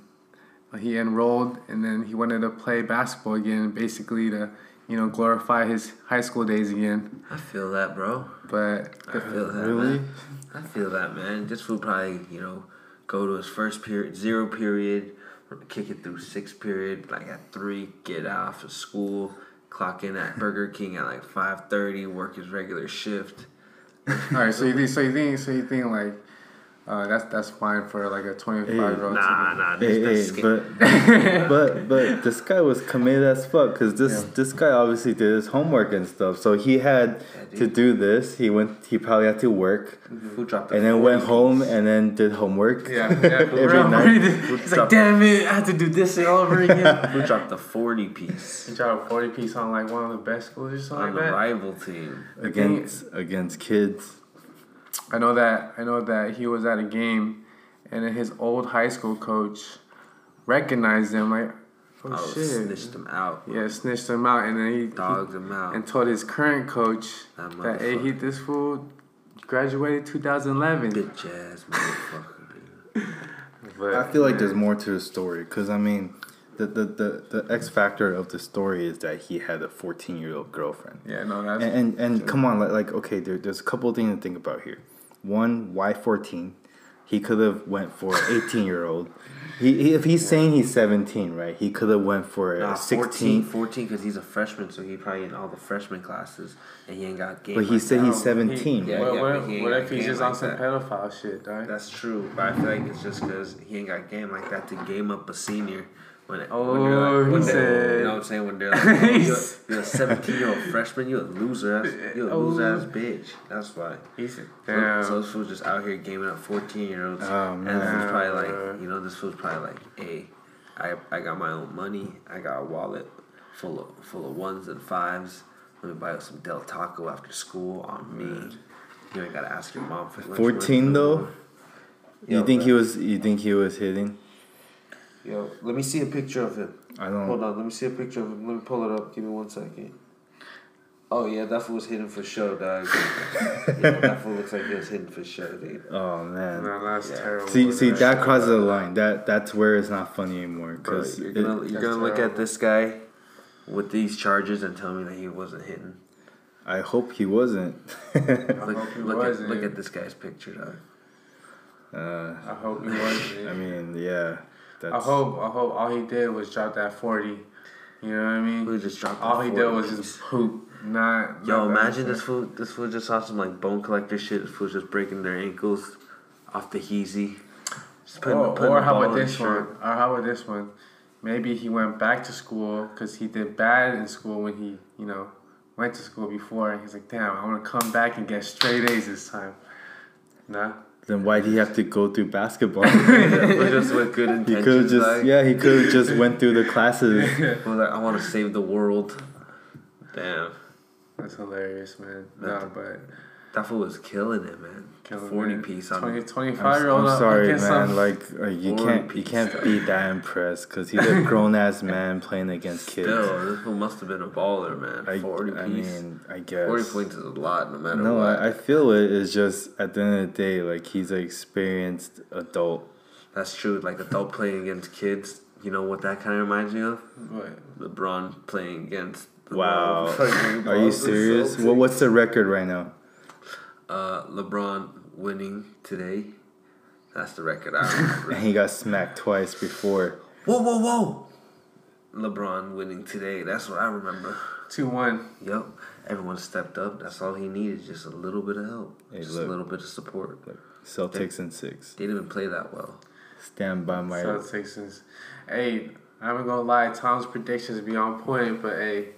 Uh, He enrolled and then he wanted to play basketball again, basically to you know glorify his high school days again.
I feel that, bro.
But
I feel that,
Really?
man. I feel that, man. This fool probably, you know, go to his first period, zero period, kick it through six period, like at three, get off of school, clock in at Burger King at like five thirty, work his regular shift.
all right, so you think so you think so you think like uh, that's that's fine for like a 25 year old.
Nah, nah,
Hey,
this,
hey,
this
but but but this guy was committed as fuck because this
Yeah.
this guy obviously did his homework and stuff. So he had
Yeah,
to do this. He went. He probably had to work,
fool dropped a
and then went
40
home and then did homework.
Yeah, yeah.
Every night.
He's like, damn it, I have to do this all over again.
Fool dropped the forty piece
he dropped a 40 piece on like one of the best schools or something
on
like
the
that.
rival team.
against against kids.
I know that I know that he was at a game, and his old high school coach recognized him like, oh,
Oh,
shit,
snitched him out.
yeah, snitched him out, and then he, he
him out.
and told his current coach
That
that hey, he this fool graduated 2011.
Bitch ass motherfucker.
But,
I feel like there's more to the story because I mean, the, the the the X factor of the story is that he had a 14 year old girlfriend.
yeah, no, that's
And and, and come on, like, like okay, there, there's a couple of things to think about here. One, why 14? He could have went for 18 year old. He, he if he's saying he's 17, right? He could have went for a
Nah,
16.
14 because he's a freshman, so he probably in all the freshman classes, and he ain't got game.
But he
like
said
that.
he's 17.
Yeah,
what,
yeah,
what,
he
what if he's just
like
on some
that.
pedophile shit, dog?
That's true, but I feel like it's just because he ain't got game like that to game up a senior. When, it,
Oh,
when they're like,
he
when they-
said-
you know what I'm saying? When they're like, oh, you're, you're a 17 year old freshman, you're a loser ass, you're a
Oh.
loser ass oh. bitch. That's why.
He said,
So,
damn.
so this fool's just out here gaming up 14 year olds.
Oh,
And this fool's probably like, you know, this fool's probably like, hey, I, I got my own money. I got a wallet full of full of ones and fives. Let me buy some Del Taco after school on me. You ain't gotta ask your mom for lunch.
14
money.
though. You
Yo,
think he was? You think he was hitting?
Yo, let me see a picture of him.
I don't.
Hold on, let me see a picture of him. Let me pull it up. Give me one second. Oh yeah, that fool was hidden for show, dog. yeah, that fool looks like he was hidden for show, dude.
Oh man.
no, that's
Yeah.
terrible.
See, see,
man.
that crosses the line. That that's where it's not funny anymore. Cause
you're gonna you're gonna look
terrible.
at this guy with these charges and tell me that he wasn't hidden.
I hope he wasn't.
Look,
hope he
look, at,
wasn't.
look at this guy's picture, dog.
Uh,
I hope he wasn't.
I mean, yeah. That's,
I hope. I hope all he did was drop that forty. You know what I mean?
We just dropped.
All he did was
piece.
just poop. Not.
Yo,
not
imagine this fool. This fool just saw some like bone collector shit. This fool just breaking their ankles off the heezy. Just putting-
Or,
putting
or how about this one? Or how about this one? Maybe he went back to school because he did bad in school when he, you know, went to school before. And he's like, damn, I want to come back and get straight A's this time. Nah.
Then why do you have to go through basketball?
We're just with good
he could
intentions.
just
like,
yeah, he could have just went through the classes.
we're like, I want to save the world. Damn,
That's hilarious, man. No, but
that fool was killing it, man.
killing
Forty
it.
piece on
20,
it.
25
I'm,
year old.
I'm sorry, man.
some-
Like uh, you can't you can't be that impressed because he's a grown ass man playing against kids.
Still, this fool must have been a baller, man.
I,
Forty
I
piece.
mean, I guess.
Forty points is a lot, no matter
No,
what.
I, I feel it is just at the end of the day, like he's an experienced adult.
That's true. Like adult playing against kids. You know what that kind of reminds me of?
What?
LeBron playing against.
Wow, are you serious?
Celtics.
What what's the record right now?
Uh, LeBron winning today. That's the record I remember.
And he got smacked twice before.
whoa, whoa, whoa! LeBron winning today. That's what I remember.
2 1.
Yep. Everyone stepped up. That's all he needed. Just a little bit of help.
Hey,
just
look.
a little bit of support.
Celtics and six.
They didn't even play that well.
Stand by my.
So Texans. Hey, I'm gonna lie, Tom's predictions be on point, but hey,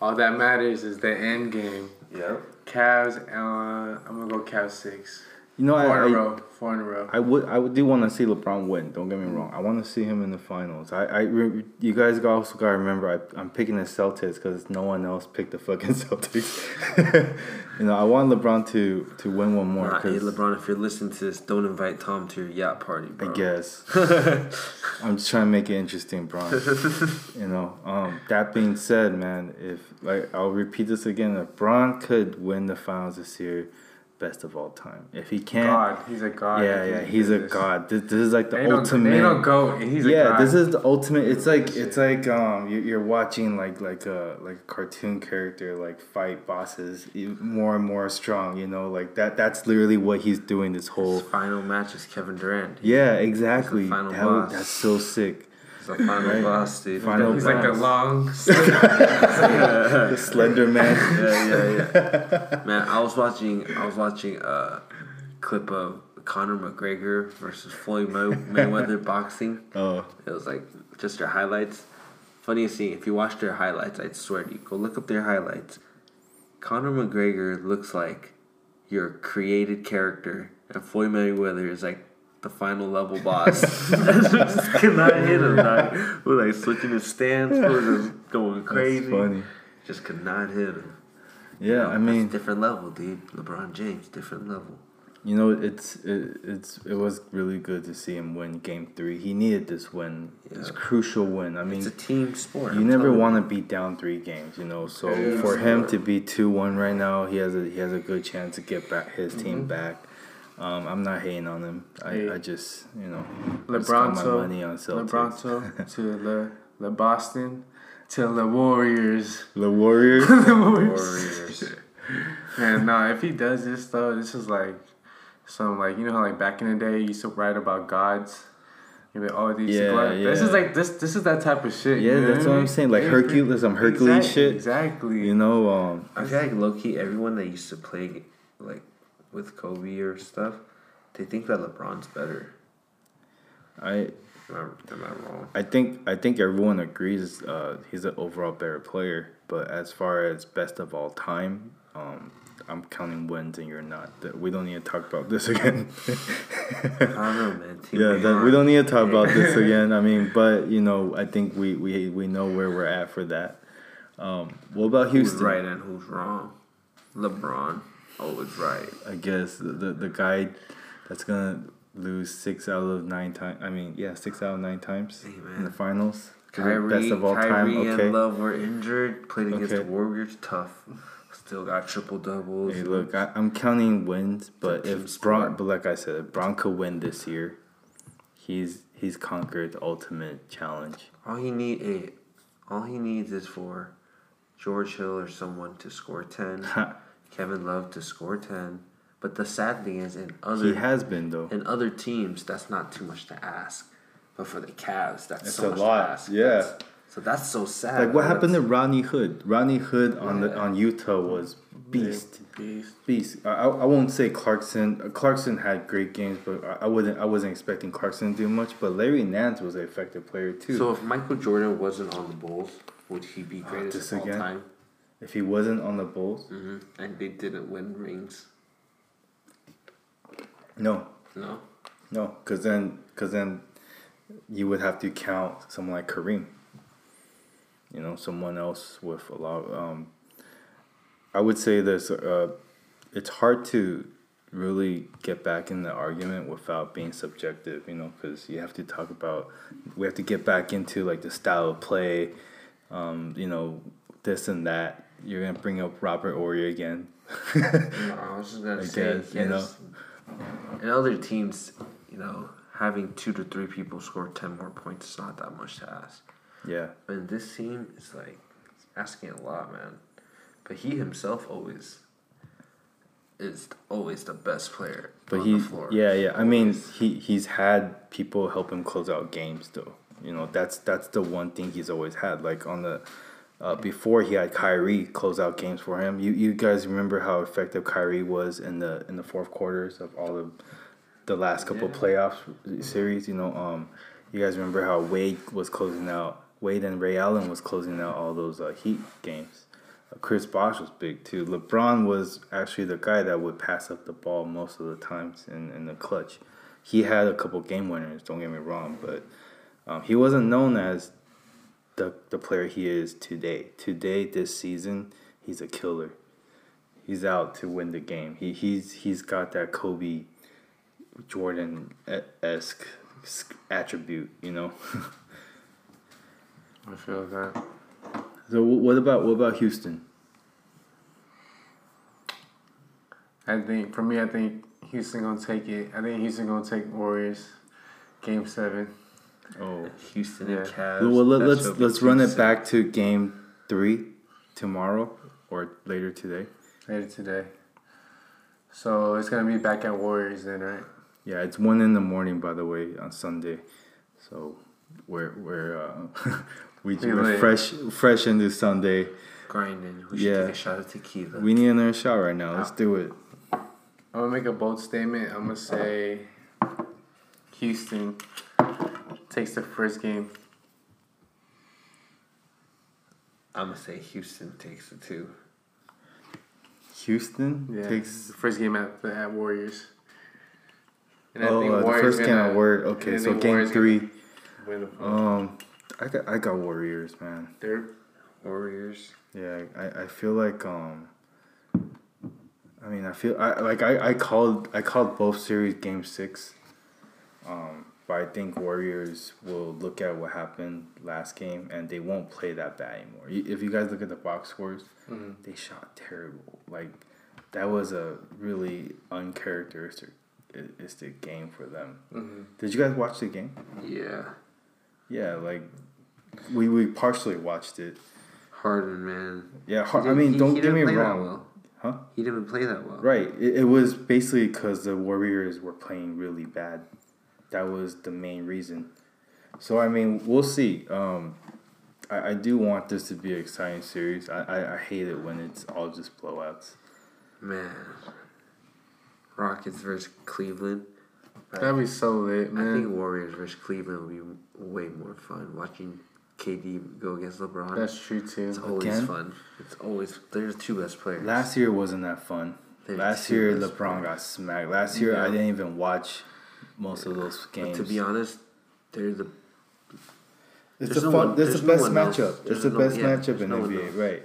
all that matters is the end game.
Yep.
Cavs, uh, I'm gonna go Cavs six.
You know,
Four
I,
in a
I,
row. Four in a row.
I would I would do want to see LeBron win. Don't get me wrong. I want to see him in the finals. I, I you guys also gotta remember I, I'm picking the Celtics because no one else picked the fucking Celtics. you know I want LeBron to to win one more.
Nah, hey, LeBron, if you're listening to this, don't invite Tom to your yacht party, Bro.
I guess I'm just trying to make it interesting, Bron. you know. Um, that being said, man, if like I'll repeat this again, if Bron could win the finals this year, best of all time. If he can't,
God, he's a god.
yeah, yeah,
he
he's a god. This, this is like the
They don't,
ultimate.
they don't go. He's a god.
yeah, this is the ultimate. It's like it's like um you- you're watching like like a like a cartoon character like fight bosses more and more strong. You know, like that. That's literally what he's doing this
His
whole.
final match is Kevin Durant.
Yeah, exactly.
final
That
boss.
that's so sick.
The final
Right.
boss, dude.
Final
He's like a
boss.
long.
The Slender Man.
yeah, yeah, yeah. Man, I was watching. I was watching a clip of Conor McGregor versus Floyd May- Mayweather boxing.
Oh,
It was like just their highlights. Funniest thing, if you watch their highlights, I swear to you, go look up their highlights. Conor McGregor looks like your created character, and Floyd Mayweather is like the final level boss. just cannot hit him. Like, we're like switching his stance, we're just going crazy.
that's funny.
Just could not hit him.
Yeah,
You know,
I mean,
different level, dude. LeBron James, different level.
you know, it's it, it's it was really good to see him win Game Three. He needed this win, this
Yeah.
crucial win. I mean,
It's a team sport.
you
I'm
never want to be down three games, you know. So for
yeah.
him to be two one right now, he has a he has a good chance to get back his
Mm-hmm.
team back. Um, I'm not hating on him. I,
Hey.
I just you know I just got my
LeBronto,
money on Celtics.
LeBronto to Le, Le Boston to Le Warriors.
The Warriors.
the Warriors.
Warriors.
Man, no, if he does this though, this is like some like you know how like back in the day you used to write about gods. You know, oh these
Yeah,
like, This is like this this is that type of shit.
Yeah,
you know
that's
I
what I'm saying, like
Yeah,
Hercules- some Hercules
exactly,
shit.
Exactly.
you know, um,
I feel like low key everyone that used to play like with Kobe or stuff, they think that LeBron's better.
I
Am I, am I wrong?
I think I think everyone agrees uh, he's an overall better player. But as far as best of all time, um, I'm counting wins and you're not. We don't need to talk about this again.
I don't know, man. Team
yeah, that, we don't need to talk about this again. I mean, but you know, I think we we, we know where we're at for that. Um, what about
Who's
Houston?
right and who's wrong? LeBron always right.
I guess the, the the guy that's gonna lose six out of nine times. I mean, yeah, six out of nine times
man.
in the finals.
Kyrie,
best of all
Kyrie
time.
and
Okay.
Love were injured. Played against
Okay.
the Warriors, tough. Still got triple doubles.
Hey, look, I, I'm counting wins, but if Bron, but like I said, if Bron could win this year, he's he's conquered the ultimate challenge.
All he need, eh, all he needs is for George Hill or someone to score ten. Kevin Love to score ten. But the sad thing is, in other
He has been though.
in other teams, that's not too much to ask. But for the Cavs, that's
It's
so
a
much
lot,
to ask.
yeah.
That's- so that's so sad.
Like what happened to Rodney Hood? Rodney Hood on the on Utah was beast.
Beast.
Beast. I, I won't say Clarkson. uh, Clarkson had great games, but I, wouldn't. I wasn't expecting Clarkson to do much. But Larry Nance was an effective player too.
So if Michael Jordan wasn't on the Bulls, would he be greatest
this
of all
again?
time?
If he wasn't on the Bulls,
hmm And they didn't win rings.
no,
No.
no, because then because then you would have to count someone like Kareem. You know, someone else with a lot. Um, I would say this. uh, it's hard to really get back in the argument without being subjective, you know, because you have to talk about, we have to get back into like the style of play, um, you know, this and that. You're gonna bring up Robert Horry again.
No, I was just gonna say,
guess, you know.
In other teams, you know, having two to three people score ten more points is not that much to ask.
yeah,
But in this team, it's like it's asking a lot, man. But he himself always is always the best player
but
on
he,
the floor.
yeah, yeah. I mean, he he's had people help him close out games, though. You know, that's that's the one thing he's always had. Like on the uh, before he had Kyrie close out games for him. You you guys remember how effective Kyrie was in the in the fourth quarters of all the the last couple
Yeah.
playoff series. You know, um, you guys remember how Wade was closing out. Wade and Ray Allen was closing out all those uh, Heat games. Uh, Chris Bosh was big too. LeBron was actually the guy that would pass up the ball most of the times in, in the clutch. He had a couple game winners. Don't get me wrong, but um, he wasn't known as the the player he is today. Today, this season, he's a killer. He's out to win the game. He he's he's got that Kobe, Jordan esque attribute. You know.
I feel that.
so what about what about Houston?
I think for me, I think Houston gonna take it. I think Houston gonna take Warriors, Game Seven.
Oh,
Houston
Yeah.
and Cavs.
well let,
that
let's let's run it back to game three tomorrow or later today.
later today. So it's gonna be back at Warriors then, right?
Yeah, it's one in the morning, by the way, on Sunday. So we're we're uh, we
We
we're
lit.
fresh fresh into Sunday.
grinding. We should
Yeah.
take a shot of tequila.
We need another shot right now. Let's do it.
I'm gonna make a bold statement. I'm gonna say Houston takes the first game.
I'm gonna say Houston takes it too.
Houston
Yeah,
takes.
the first game at the at Warriors. And
Oh, uh, the first game
gonna-
at Word.
and
Okay, so game
Warriors
three.
gonna Win the first.
Um, I got I got Warriors, man.
They're
Warriors.
Yeah, I, I feel like um. I mean, I feel I like I, I called I called both series game six. Um, but I think Warriors will look at what happened last game and they won't play that bad anymore. If you guys look at the box scores, mm-hmm. they shot terrible. Like that was a really uncharacteristic istic game for them. Mm-hmm. Did you guys watch the game?
Yeah.
Yeah, like we we partially watched it.
Harden, man.
Yeah,
He
Har- I mean,
he-
don't
he
get me
didn't play that
wrong.
well.
Huh?
He didn't play that well.
Right. It, it was basically because the Warriors were playing really bad. That was the main reason. So I mean, we'll see. Um, I, I do want this to be an exciting series. I, I, I hate it when it's all just blowouts.
Man. Rockets versus Cleveland.
That'd be so lit,
I think Warriors versus Cleveland would be way more fun. Watching KD go against LeBron.
That's true too.
it's always
Again?
fun. It's always they're the two best players.
Last year wasn't that fun.
They're
Last year LeBron
players.
got smacked. Last year I didn't even watch most of those
But
games.
to be honest, they're the
It's
There's
the
no
fun.
one-
There's,
there's
the
no
best
one
matchup. It's
There's
the
no-
best
yeah,
matchup in
no
the
one
NBA,
else.
right?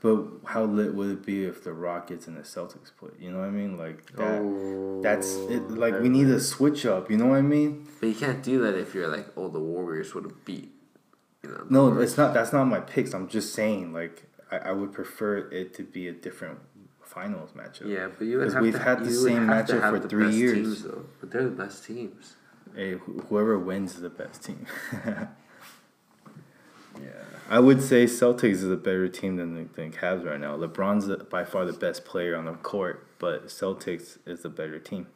But how lit would it be if the Rockets and the Celtics play? You know what I mean? Like that.
Oh,
That's it. Like we need a switch up. You know what I mean?
But you can't do that if you're like, oh, the Warriors would have beat. You know.
No,
Warriors.
it's not. That's not my picks. I'm just saying. Like I, I would prefer it to be a different finals matchup.
Yeah, but you would have
we've
to,
had the same matchup for three years.
Teams, though. But they're the best teams.
Hey, wh- whoever wins is the best team.
Yeah.
I would say Celtics is a better team than the than Cavs right now. LeBron's the, by far the best player on the court, but Celtics is the better team.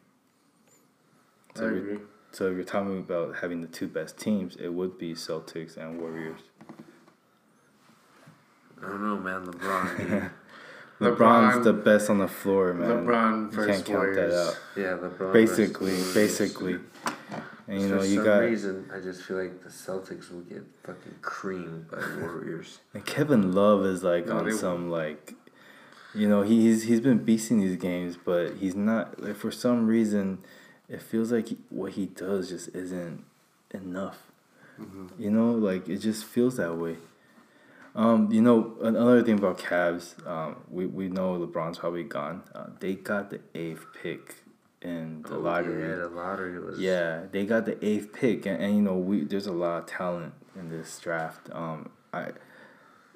So,
I agree.
so if you're talking about having the two best teams, it would be Celtics and Warriors.
I don't know, man. LeBron. dude.
LeBron's
LeBron-
the best on the floor, man.
LeBron
you can't count
Warriors.
that out.
yeah, LeBron.
Basically,
Warriors.
basically, and you know
For
you
some
got
reason, I just feel like the Celtics will get fucking creamed by the Warriors.
And Kevin Love is like
No,
on
they-
some like, you know, he's he's been beasting these games, but he's not like for some reason, it feels like he, what he does just isn't enough. Mm-hmm. You know, like it just feels that way. Um, you know, another thing about Cavs, um, we we know LeBron's probably gone. Uh, they got the eighth pick in the
Oh,
lottery.
Yeah, the lottery was.
Yeah, they got the eighth pick, and, and you know we there's a lot of talent in this draft. Um, I,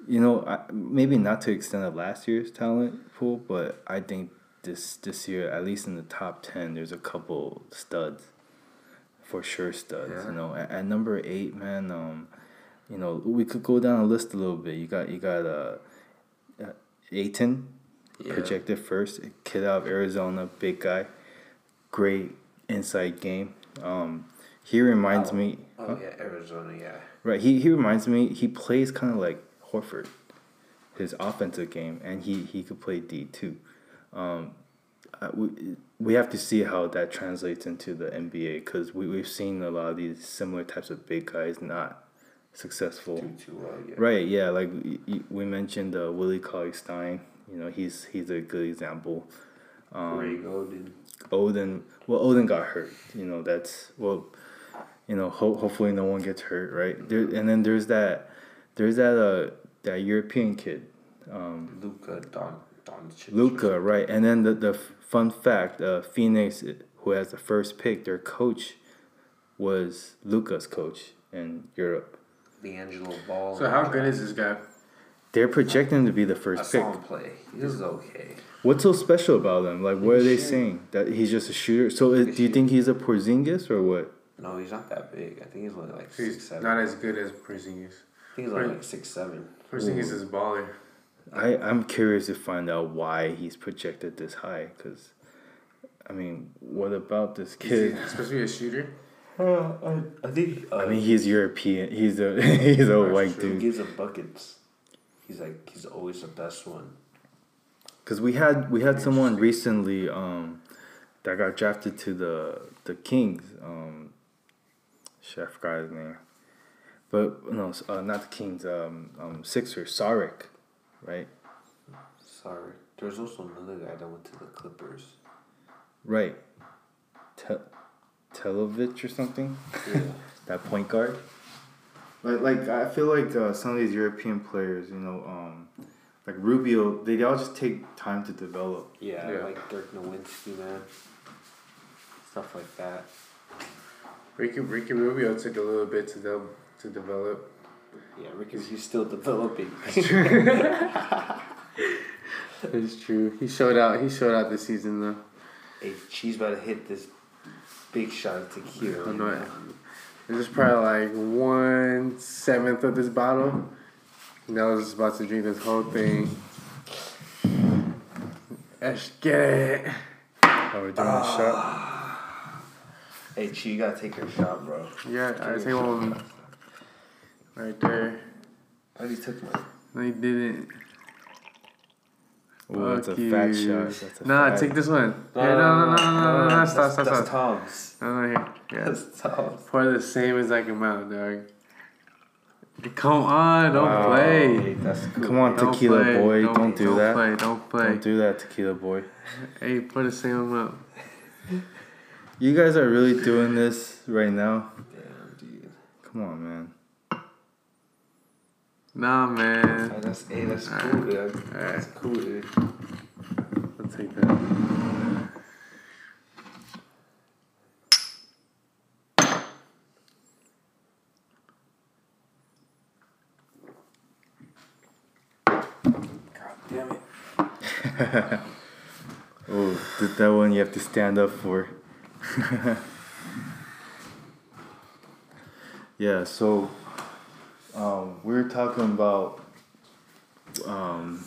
you know, I, maybe not to extend of last year's talent pool, but I think this this year, at least in the top ten, there's a couple studs, for sure studs.
Yeah.
You know, at, at number eight, man, um, you know we could go down a list a little bit. You got you got uh, uh Ayton,
Yeah.
projected first, kid out of Arizona, big guy, great inside game. Um, he reminds me,
Oh yeah, Arizona. Yeah.
right? He he reminds me. He plays kind of like Horford, his offensive game, and he he could play D too. Um, I- we we have to see how that translates into the NBA because we we've seen a lot of these similar types of big guys not successful.
Well. Yeah.
Right, yeah, like we mentioned uh, Willie Cauley Stein. You know, he's he's a good example. Um,
Greg Oden.
Oden, well, Oden got hurt. You know, that's well, you know, ho- hopefully no one gets hurt, right? There, and then there's that, there's that uh that European kid, um,
Luka Don Doncic.
Luka, right? And then the the fun fact, uh, Phoenix, who has the first pick, their coach was Luka's coach in Europe.
D'Angelo Ball.
So how good is this guy?
They're projecting him to be the
I
first pick.
saw him play. He was okay.
What's so special about him? Like, what are they
He's
saying? That he's just a shooter. So, is, do you think he's a Porzingis or what?
No, he's not that big. I think he's only like
He's
six seven.
not as good as Porzingis.
I think he's only like six seven.
Porzingis is a baller.
I I'm curious to find out why he's projected this high. Cause, I mean, what about this
Is
kid?
he supposed to be a shooter?
I, I think. Uh,
I mean, he's European. He's a he's a white
he
dude.
gives him buckets. He's like he's always the best one.
Cause we had we had someone recently um, that got drafted to the the Kings. Um, forgot his name. But no, uh, not the Kings. Um, um, Sixers. Saric, right?
Sorry. There's also another guy that went to the Clippers.
Right. Te- Teodosic or something.
Yeah.
That point guard. Like, like I feel like uh, some of these European players, you know, um, like Rubio, they all just take time to develop.
yeah,
Yeah.
like Dirk Nowitzki, man. Stuff like that.
Ricky Ricky Rubio took a little bit to de- to develop.
Yeah, Ricky's he's still developing.
It's true. He showed out. He showed out this season though.
hey, she's about to hit this big shot of tequila.
I know it. This is probably like one seventh of this bottle. And I was about to drink this whole thing. Let's get it.
Oh, we're doing a ah. shot.
Hey, Chi, you gotta take your shot, bro.
Yeah, I take one right there.
I already took mine.
No, you didn't.
Ooh, that's a
Fuck
fat shot. That's a
Nah,
fat.
take this one. yeah, no, no, no, no, no, no, no, stop,
that's,
stop,
That's. Tom's.
No, no, here. Yeah.
That's Tom's.
Pour the same exact amount, dog. Come on, don't
Wow.
play.
That's cool.
Come on,
Don't
tequila
play.
boy.
Don't,
Don't, do
don't
that.
Play. Don't play.
Don't do that, tequila boy.
Hey, pour the same amount.
You guys are really doing this right now.
Damn, dude.
Come on, man.
Nah, man.
Hey, that's, hey, that's cool, dude.
Alright.
That's cool, dude.
I'll take that. God damn it.
Oh, th- that one you have to stand up for. yeah, so um, we were talking about um,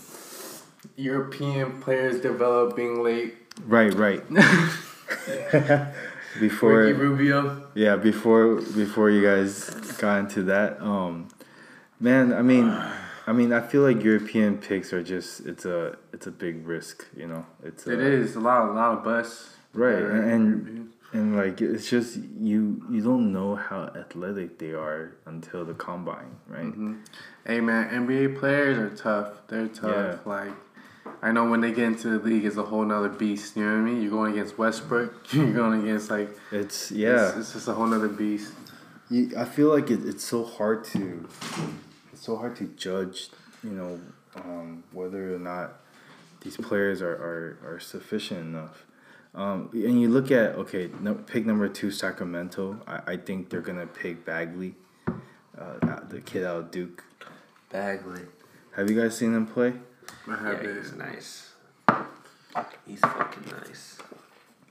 European players developing late.
right, right. before
Ricky Rubio.
yeah, before before you guys got into that, um, man, I mean, I mean, I feel like European picks are just it's a it's a big risk, you know. It's a,
It is a lot, a lot of bus.
right, and, and and like it's just you you don't know how athletic they are until the combine, right?
Mm-hmm. Hey man, NBA players are tough. They're tough.
Yeah.
Like I know when they get into the league, it's a whole nother beast. You know what I mean? You're going against Westbrook. You're going against like
It's yeah.
It's, it's just a whole nother beast.
You, I feel like it, it's so hard to it's so hard to judge, you know, um, whether or not these players are, are, are sufficient enough. Um, and you look at okay, no, pick number two, Sacramento. I, I think they're gonna pick Bagley, uh, the kid out of Duke.
Bagley.
Have you guys seen him play?
I have
Yeah, he's nice. He's fucking nice.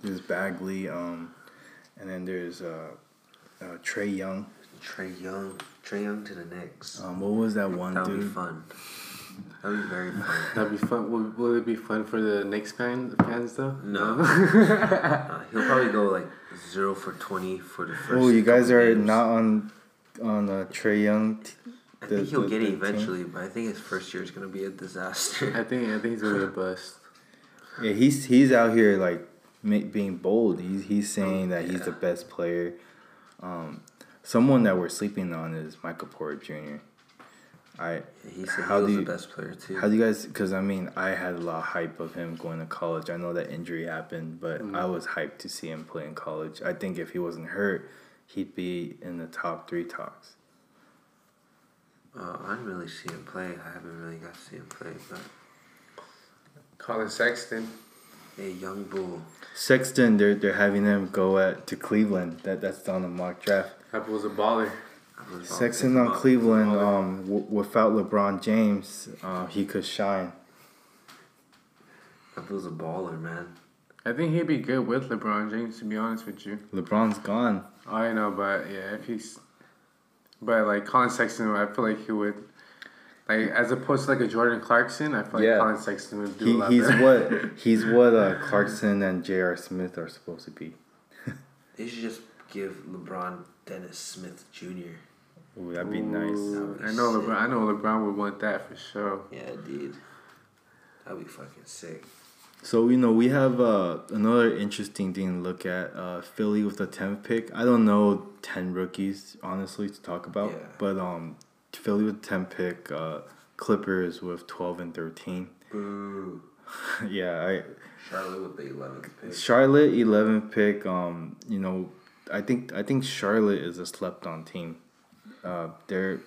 There's Bagley, um, and then there's uh, uh, Trae Young.
Trae Young. Trae Young to the Knicks.
Um, what was that one
that would be fun. That would be very fun.
That'd be fun. Will, will it be fun for the Knicks fan, fans though?
No. Uh, he'll probably go like zero for twenty for the first.
Oh, you guys are
games.
not on on uh, Trae Young. t-
I
the-
think he'll
the-
get
the
it
team.
eventually, but I think his first year is gonna be a disaster.
I think I think he's gonna be a bust.
Yeah, he's he's out here like ma- being bold. He's he's saying that he's the best player. Um, someone that we're sleeping on is Michael Porter Jr. I
he said
How
he was
do
the
you-
best player too.
how do you guys? Because I mean, I had a lot of hype of him going to college. I know that injury happened, but I was hyped to see him play in college. I think if he wasn't hurt, he'd be in the top three talks.
uh, I didn't really see him play. I haven't really got to see him play, but
Collin Sexton.
a young bull.
Sexton, they're they're having him go at to Cleveland. That that's on the mock draft.
That was a baller.
I was about to
Sexton on. Cleveland. Um, w- without LeBron James, uh, he could shine.
That was a baller, man.
I think he'd be good with LeBron James. To be honest with you,
LeBron's gone.
I know, but yeah, if he's, but like Collin Sexton, I feel like he would, like as opposed to like a Jordan Clarkson, I feel like
Yeah.
Collin Sexton would do a lot
he's
better.
what he's what uh, Clarkson and J.R. Smith are supposed to be.
They should just give LeBron Dennis Smith Jr.
Ooh, that'd be nice.
Ooh,
That would be
I know
sick.
LeBron. I know LeBron would want that for sure.
Yeah, dude. That'd be fucking sick.
So you know we have uh, another interesting thing to look at. Uh, Philly with the tenth pick. I don't know ten rookies honestly to talk about,
Yeah.
but um, Philly with tenth pick. Uh, Clippers with twelve and thirteen.
Boo.
yeah, I
Charlotte with the 11th pick.
Charlotte 11th pick. Um, you know, I think I think Charlotte is a slept on team. Uh, they're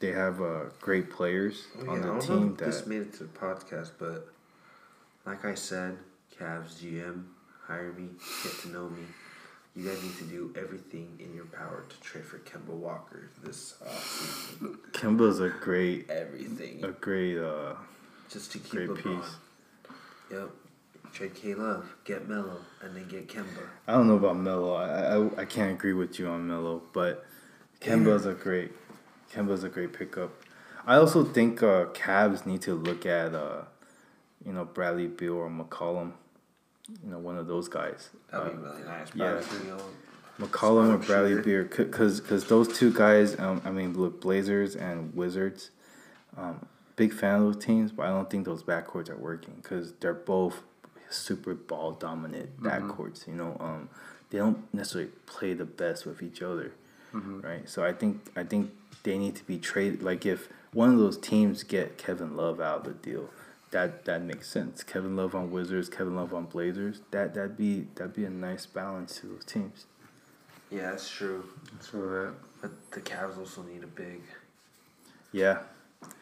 they have uh, great players
Oh,
on
I
the team
if this made it to the podcast, but like I said, Cavs GM, hire me, get to know me. You guys need to do everything in your power to trade for Kemba Walker this offseason.
Kemba's a great
Everything.
a great uh
Just to keep
great piece.
Yep. Trade K Love, get Melo, and then get Kemba.
I don't know about Melo. I, I I can't agree with you on Melo, but Kemba's a great Kemba's a great pickup. I also think uh, Cavs need to look at uh, you know Bradley Beal or McCollum, you know one of those guys.
That'd
Uh,
be really nice.
yeah.
Beal.
McCollum or Bradley. Beal, because because those two guys, um, I mean, with Blazers and Wizards, um, big fan of those teams, but I don't think those backcourts are working because they're both super ball dominant backcourts. You know, um, they don't necessarily play the best with each other, Mm-hmm. right? So I think I think they need to be traded. Like if one of those teams get Kevin Love out of the deal. That, that makes sense. Kevin Love on Wizards, Kevin Love on Blazers. That that'd be that'd be a nice balance to those teams.
Yeah, that's true.
So that
But the Cavs also need a big.
Yeah,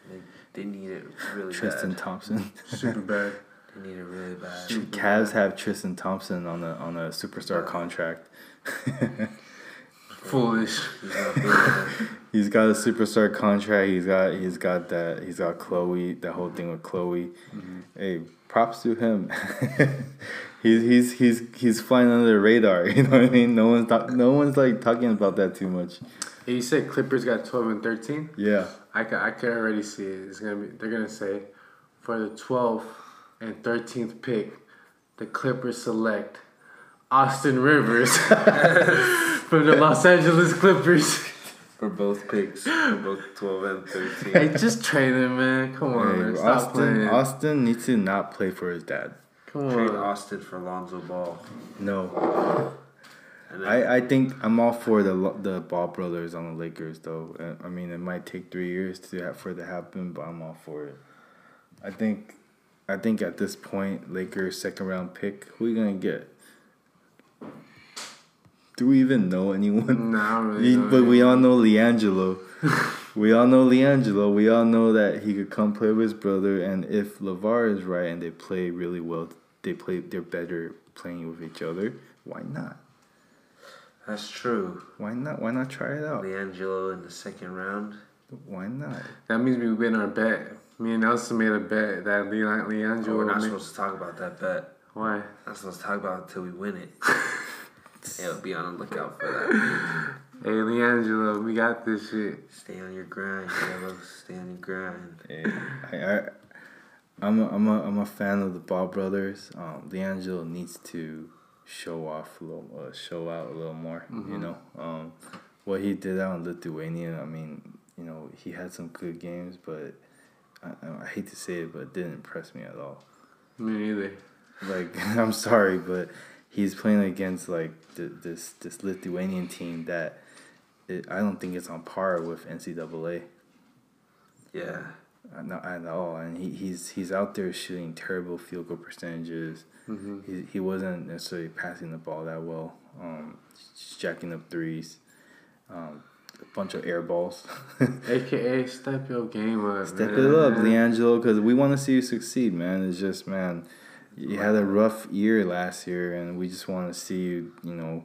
They, they need it really
Tristan
bad.
Thompson.
super bad.
They need it really bad.
Cavs have Tristan Thompson on a on a superstar contract.
Foolish.
He's not big enough.
he's got a superstar contract. He's got he's got that. He's got Khloe. That whole thing with Khloe. Mm-hmm. Hey, props to him. he's he's he's he's flying under the radar. You know what I mean? No one's talk, no one's like talking about that too much.
Hey, you said Clippers got twelve and thirteen.
Yeah.
I can I can already see it. It's gonna be. They're gonna say, for the twelfth and thirteenth pick, the Clippers select Austin Rivers from the Los Angeles Clippers.
For both picks, for both 12 and 13.
hey, just trade him, man. Come on,
Hey,
man. Stop
Austin,
playing.
Austin needs to not play for his dad.
Come
Trade
on.
Austin for Lonzo Ball.
No,
then,
I, I think I'm all for the the Ball brothers on the Lakers though. Uh, I mean, it might take three years to have for it to happen, but I'm all for it. I think, I think at this point, Lakers second round pick. Who are you gonna get? Do we even know anyone?
Nah, really
We- but we all know LiAngelo. we all know LiAngelo. We all know that he could come play with his brother, and if Lavar is right and they play really well, they play. They're better playing with each other. Why not?
that's true.
Why not? Why not try it out?
LiAngelo in the second round.
Why not?
That means we win our bet. Me and Nelson made a bet that Leandro
Oh, we're not supposed to talk about that bet.
Why?
Not supposed to talk about it until we win it. yeah, be on the lookout for that.
Hey, LiAngelo, we got this shit.
Stay on your grind, yellow. Stay on your grind.
Eh, I, I, I'm a, I'm a, I'm a fan of the Ball brothers. Um, D'Angelo needs to show off a little, uh, show out a little more. You know, um, what he did out in Lithuania. I mean, you know, he had some good games, but I, I hate to say it, but it didn't impress me at all.
Me neither.
Like, I'm sorry, but he's playing against like th- this this Lithuanian team that it, I don't think it's on par with NCAA.
Yeah.
Uh, Not at all, and he, he's he's out there shooting terrible field goal percentages.
Mm-hmm.
He he wasn't necessarily passing the ball that well. Um, just jacking up threes, um, a bunch of air balls.
AKA step your game up.
Step
man.
it up, LiAngelo, because we want to see you succeed, man. It's just man, you had a rough year last year, and we just want to see you, you know,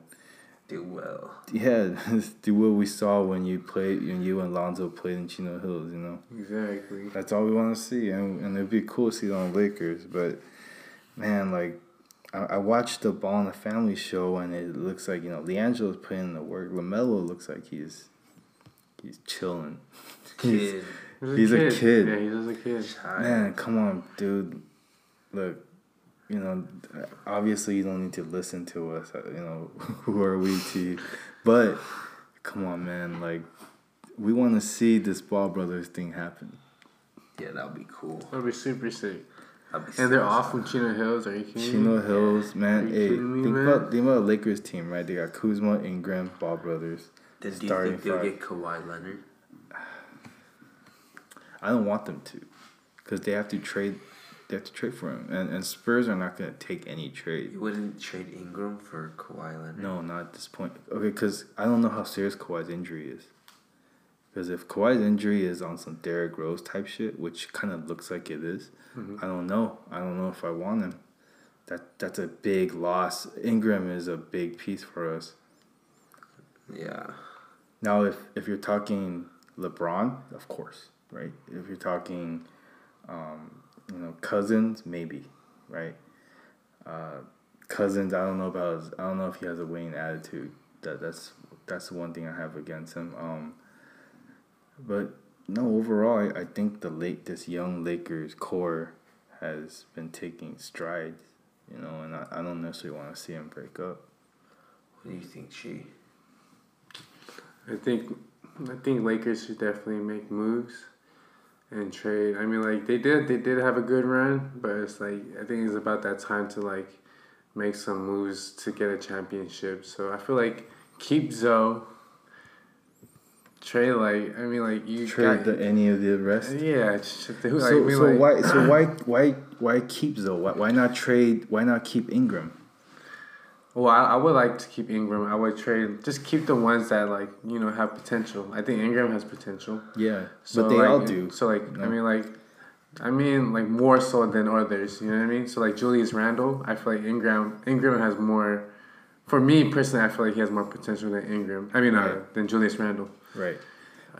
Do well.
yeah, do what we saw when you played, when you and Lonzo played in Chino Hills, you know.
Exactly.
That's all we want to see, and, and it'd be cool to see it on the Lakers. But man, like I, I watched the Ball in the Family show, and it looks like you know LiAngelo's putting in the work. Lamelo looks like he's he's chilling.
Kid.
He's a kid.
Yeah, he's just a kid.
Man, come on, dude. Look, you know, obviously you don't need to listen to us. uh, You know, who are we to? But come on, man. Like, we want to see this Ball Brothers thing happen.
Yeah, that would be cool.
That'll be super sick.
Be
And they're
sick.
off from Chino Hills. Are you kidding
Chino
me?
Hills, man.
Are you
Hey,
me,
think
man?
about think about the Lakers team, right? They got Kuzma, Ingram, Ball Brothers.
Then do you think they'll
five.
get Kawhi Leonard?
I don't want them to, because they have to trade. They have to trade for him, and and Spurs are not gonna take any trade.
You wouldn't trade Ingram for Kawhi Leonard?
No, not at this point. Okay, because I don't know how serious Kawhi's injury is. Because if Kawhi's injury is on some Derrick Rose type shit, which kind of looks like it is, I don't know. I don't know if I want him. That that's a big loss. Ingram is a big piece for us.
Yeah.
Now, if if you're talking LeBron, of course, right? If you're talking, um, you know, Cousins, maybe, right? Uh, Cousins, I don't know about. His, I don't know if he has a winning attitude. That that's that's the one thing I have against him. Um, but no, overall, I, I think the late this young Lakers core has been taking strides. You know, and I, I don't necessarily want to see him break up.
What do you think, She?
I think I think Lakers should definitely make moves and trade. I mean, like they did, they did have a good run, but it's like I think it's about that time to like make some moves to get a championship. So I feel like keep Zo. Trade like I mean like you
Trade
got,
the, any of the rest.
yeah. just- Like, I
So,
mean,
so
like-
why so why why why keep though? Why, why not trade? Why not keep Ingram?
Well, I, I would like to keep Ingram. I would trade just keep the ones that like you know have potential. I think Ingram has potential.
Yeah,
So
but they
like,
all do.
So like I mean like I mean like more so than others, you know what I mean? So like Julius Randle, I feel like Ingram Ingram has more for me personally I feel like he has more potential than Ingram. I mean uh, than Julius Randle.
Right.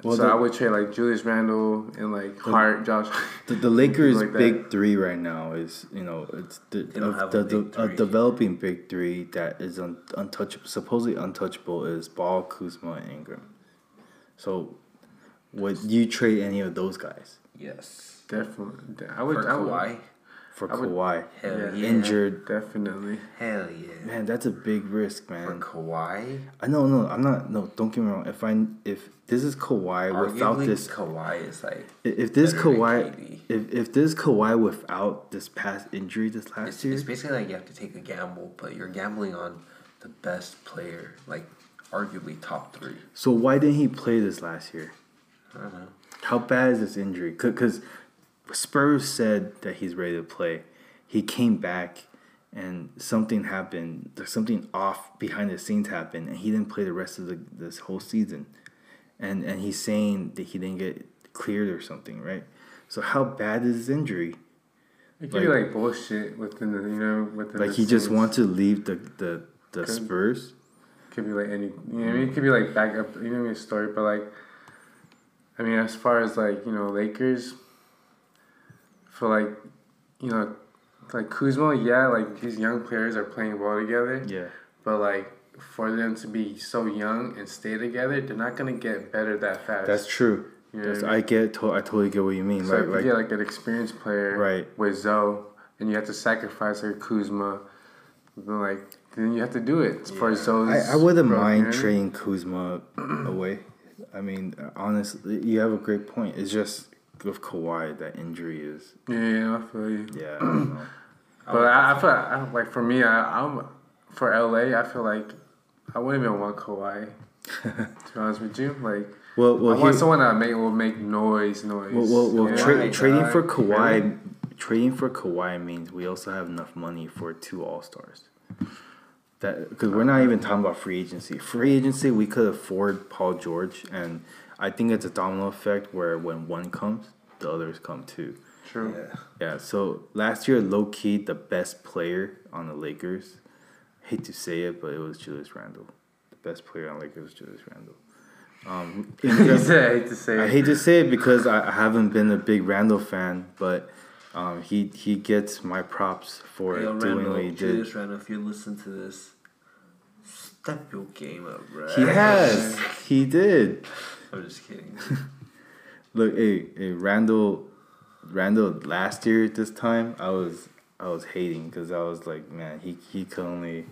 Well,
so
the,
I would trade like Julius Randle and like Hart, Josh.
the, the Lakers'
like
big three right now is you know it's the,
They don't
of
have
the,
big
the a developing big three that is un, untouchable. Supposedly untouchable is Ball, Kuzma, and Ingram. So, would you trade any of those guys
Yes.
Definitely. I would.
For
I would,
Kawhi.
For
I would-
Kawhi?
Hell
Yeah.
yeah.
Injured,
Definitely.
Hell yeah.
man, that's a big risk, man.
For
man.
Kawhi.
I know, no, I'm not. No, don't get me wrong. If I if this is Kawhi without this,
Kawhi is like.
if this
better
Kawhi, if if this Kawhi without this past injury this last
It's,
year,
it's basically like you have to take a gamble, but you're gambling on the best player, like arguably top three.
so why didn't he play this last year?
I don't know.
How bad is this injury? Because Spurs said that he's ready to play. He came back and something happened. There's something off behind the scenes happened, and he didn't play the rest of the, this whole season. And and he's saying that he didn't get cleared or something, right? So how bad is his injury?
It could be
Like-
like bullshit within the you know within
Like he just
scenes.
wants to leave the the, the
Could-
Spurs.
Could be like any, you know I mean? It could be like back up, you know what I mean, a story, but like, I mean, as far as like, you know, Lakers, for like, you know, like Kuzma, yeah, like these young players are playing well together,
Yeah.
but like, for them to be so young and stay together, they're not gonna get better that fast.
That's true.
You know
That's,
what I
I get. To, I totally get what you mean.
So
like,
if you
like
get like an experienced player
Right.
with Zo, and you have to sacrifice like Kuzma, then like then you have to do it for Zo's.
I, I wouldn't mind
I mean?
trading Kuzma away. I mean, honestly, you have a great point. It's just with Kawhi, that injury is.
Yeah, I feel you.
Yeah, I.
But I, I feel like, I, like for me, I, I'm for LA. I feel like I wouldn't even want Kawhi. to be honest with you, like
Well, well,
I want
he-
someone that make will make noise, noise.
well, well, well
Yeah.
tra- trading for
uh,
Kawhi, trading for Kawhi means we also have enough money for two All Stars. That because we're not even talking about free agency. Free agency, we could afford Paul George, and I think it's a domino effect where when one comes, the others come too.
True.
Yeah.
Yeah, so last year, low key, the best player on the Lakers, hate to say it, but it was Julius Randle. The best player on Lakers was Julius Randle. Um,
He said, I hate to say
I
it.
hate to say it because I, I haven't been a big Randle fan, but um, he he gets my props for
Yo,
doing
Randle,
what he did.
Julius Randle, if you listen to this, step your game up, bro.
He has, he did.
I'm just kidding.
Look, hey, hey, Randle, Randle. Last year at this time, I was I was hating because I was like, man, he he could only,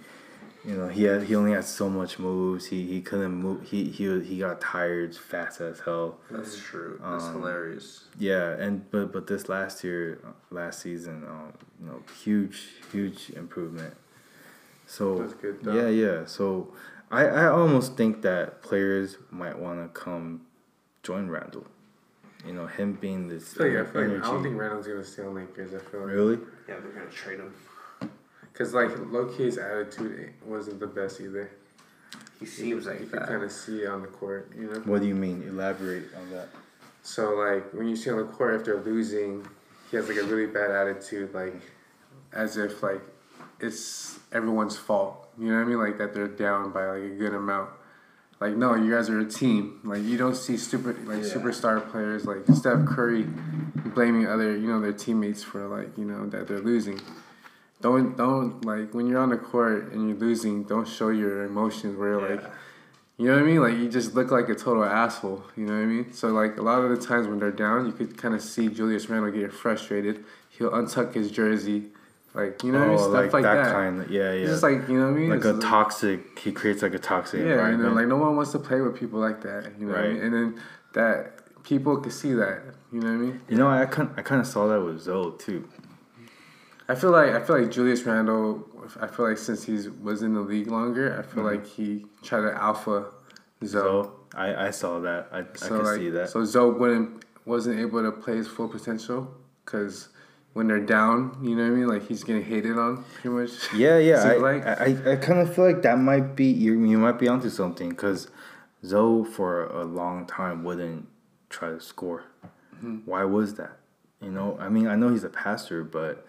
you know, he had he only had so much moves. He he couldn't move. He he he got tired fast as hell.
That's true. That's
Um,
hilarious.
Yeah, and but but this last year, uh, last season, um, you know, huge huge improvement. So
That's good,
yeah, yeah. So I I almost think that players might want to come join Randle. You know, him being this
I feel like, I, feel like, I don't think Randle's gonna stay on Lakers. I feel like
really.
Yeah, we're gonna trade him.
because like low key's attitude wasn't the best either.
He seems like
you can
that.
kind of see it on the court, you know.
What do you mean? Elaborate on that.
So like when you see on the court if they're losing, he has like a really bad attitude, like as if like it's everyone's fault. You know what I mean? Like that they're down by like a good amount. Like no, you guys are a team. Like you don't see stupid like
Yeah.
superstar players like Steph Curry blaming other you know their teammates for like you know that they're losing. Don't don't like when you're on the court and you're losing. Don't show your emotions where you're like you know what I mean? Like you just look like a total asshole. You know what I mean? So like a lot of the times when they're down, you could kind of see Julius Randle get frustrated. He'll untuck his jersey, like you know I
oh,
Stuff
like,
like,
that,
that.
kind. Of, yeah, yeah.
It's just like you know what I mean?
like
It's
a toxic. He creates like a toxic
Yeah, and then like no one wants to play with people like that. You know what I
Right.
mean? And then that people could see that. You know what I mean?
you know, I kind I kind of saw that with Zo too.
I feel like I feel like Julius Randle. I feel like since he was in the league longer, I
Mm-hmm.
feel like he tried to alpha Zo.
Zo, I I saw that. I I
So
can
like,
see that.
so Zo wouldn't wasn't able to play his full potential because when they're down, you know what I mean. Like he's getting hated on pretty much.
Yeah, yeah. I,
like-
I, I, kind of feel like that might be you. You might be onto something because Zo for a long time wouldn't try to score.
Mm-hmm.
Why was that? You know, I mean, I know he's a pastor, but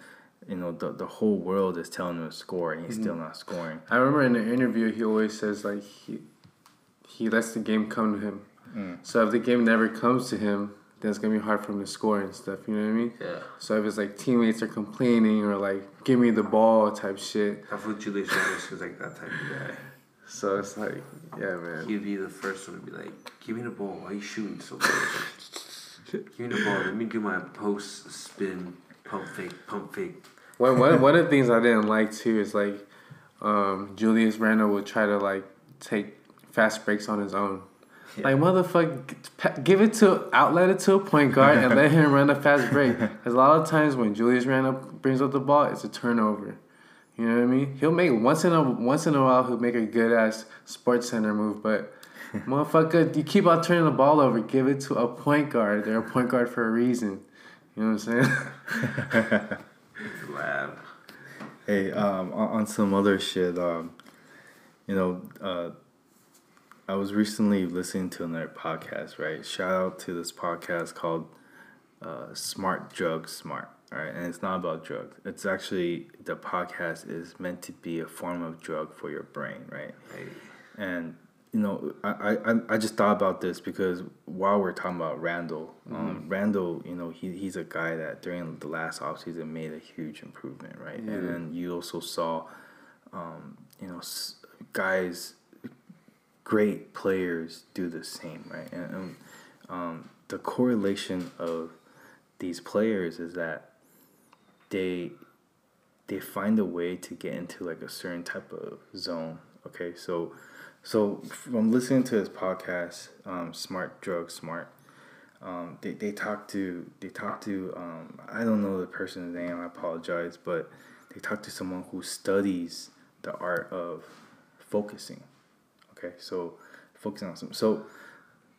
you know, the the whole world is telling him to score, and he's still
Mm-hmm.
not scoring.
I remember in the interview he always says like he he lets the game come to him.
Mm.
So if the game never comes to him, then it's gonna be hard for him to score and stuff. You know what I mean?
Yeah.
So if it's like teammates are complaining or like give me the ball type shit.
I feel Julius Randle like that type of guy.
So it's like, yeah, man.
He'd be the first one to be like, "Give me the ball. Why are you shooting so close? Give me the ball. Let me do my post spin, pump fake, pump fake."
One, one, one of the things I didn't like too is like um, Julius Randle would try to like take fast breaks on his own. Like motherfucker, give it to outlet it to a point guard and let him run a fast break. Because a lot of times when Julius Randle brings up the ball, it's a turnover. You know what I mean? He'll make once in a once in a while he'll make a good ass sports center move, but motherfucker, you keep on turning the ball over. Give it to a point guard. They're a point guard for a reason. You know what I'm saying?
Lab.
Hey, um, on, on some other shit, um, you know, uh, I was recently listening to another podcast, right? Shout out to this podcast called uh, Smart Drug Smart, right? And it's not about drugs. It's actually, the podcast is meant to be a form of drug for your brain, right?
Right.
And you know, I, I I just thought about this because while we're talking about Randle, um, Randle, you know, he he's a guy that during the last offseason made a huge improvement, right? And then you also saw, um, you know, guys, great players do the same, right? And, and um, the correlation of these players is that they they find a way to get into like a certain type of zone. Okay, so so from listening to this podcast, um, Smart Drug Smart, um, they they talk to they talk to um, I don't know the person's name. I apologize, but they talk to someone who studies the art of focusing. Okay, so focusing on some. So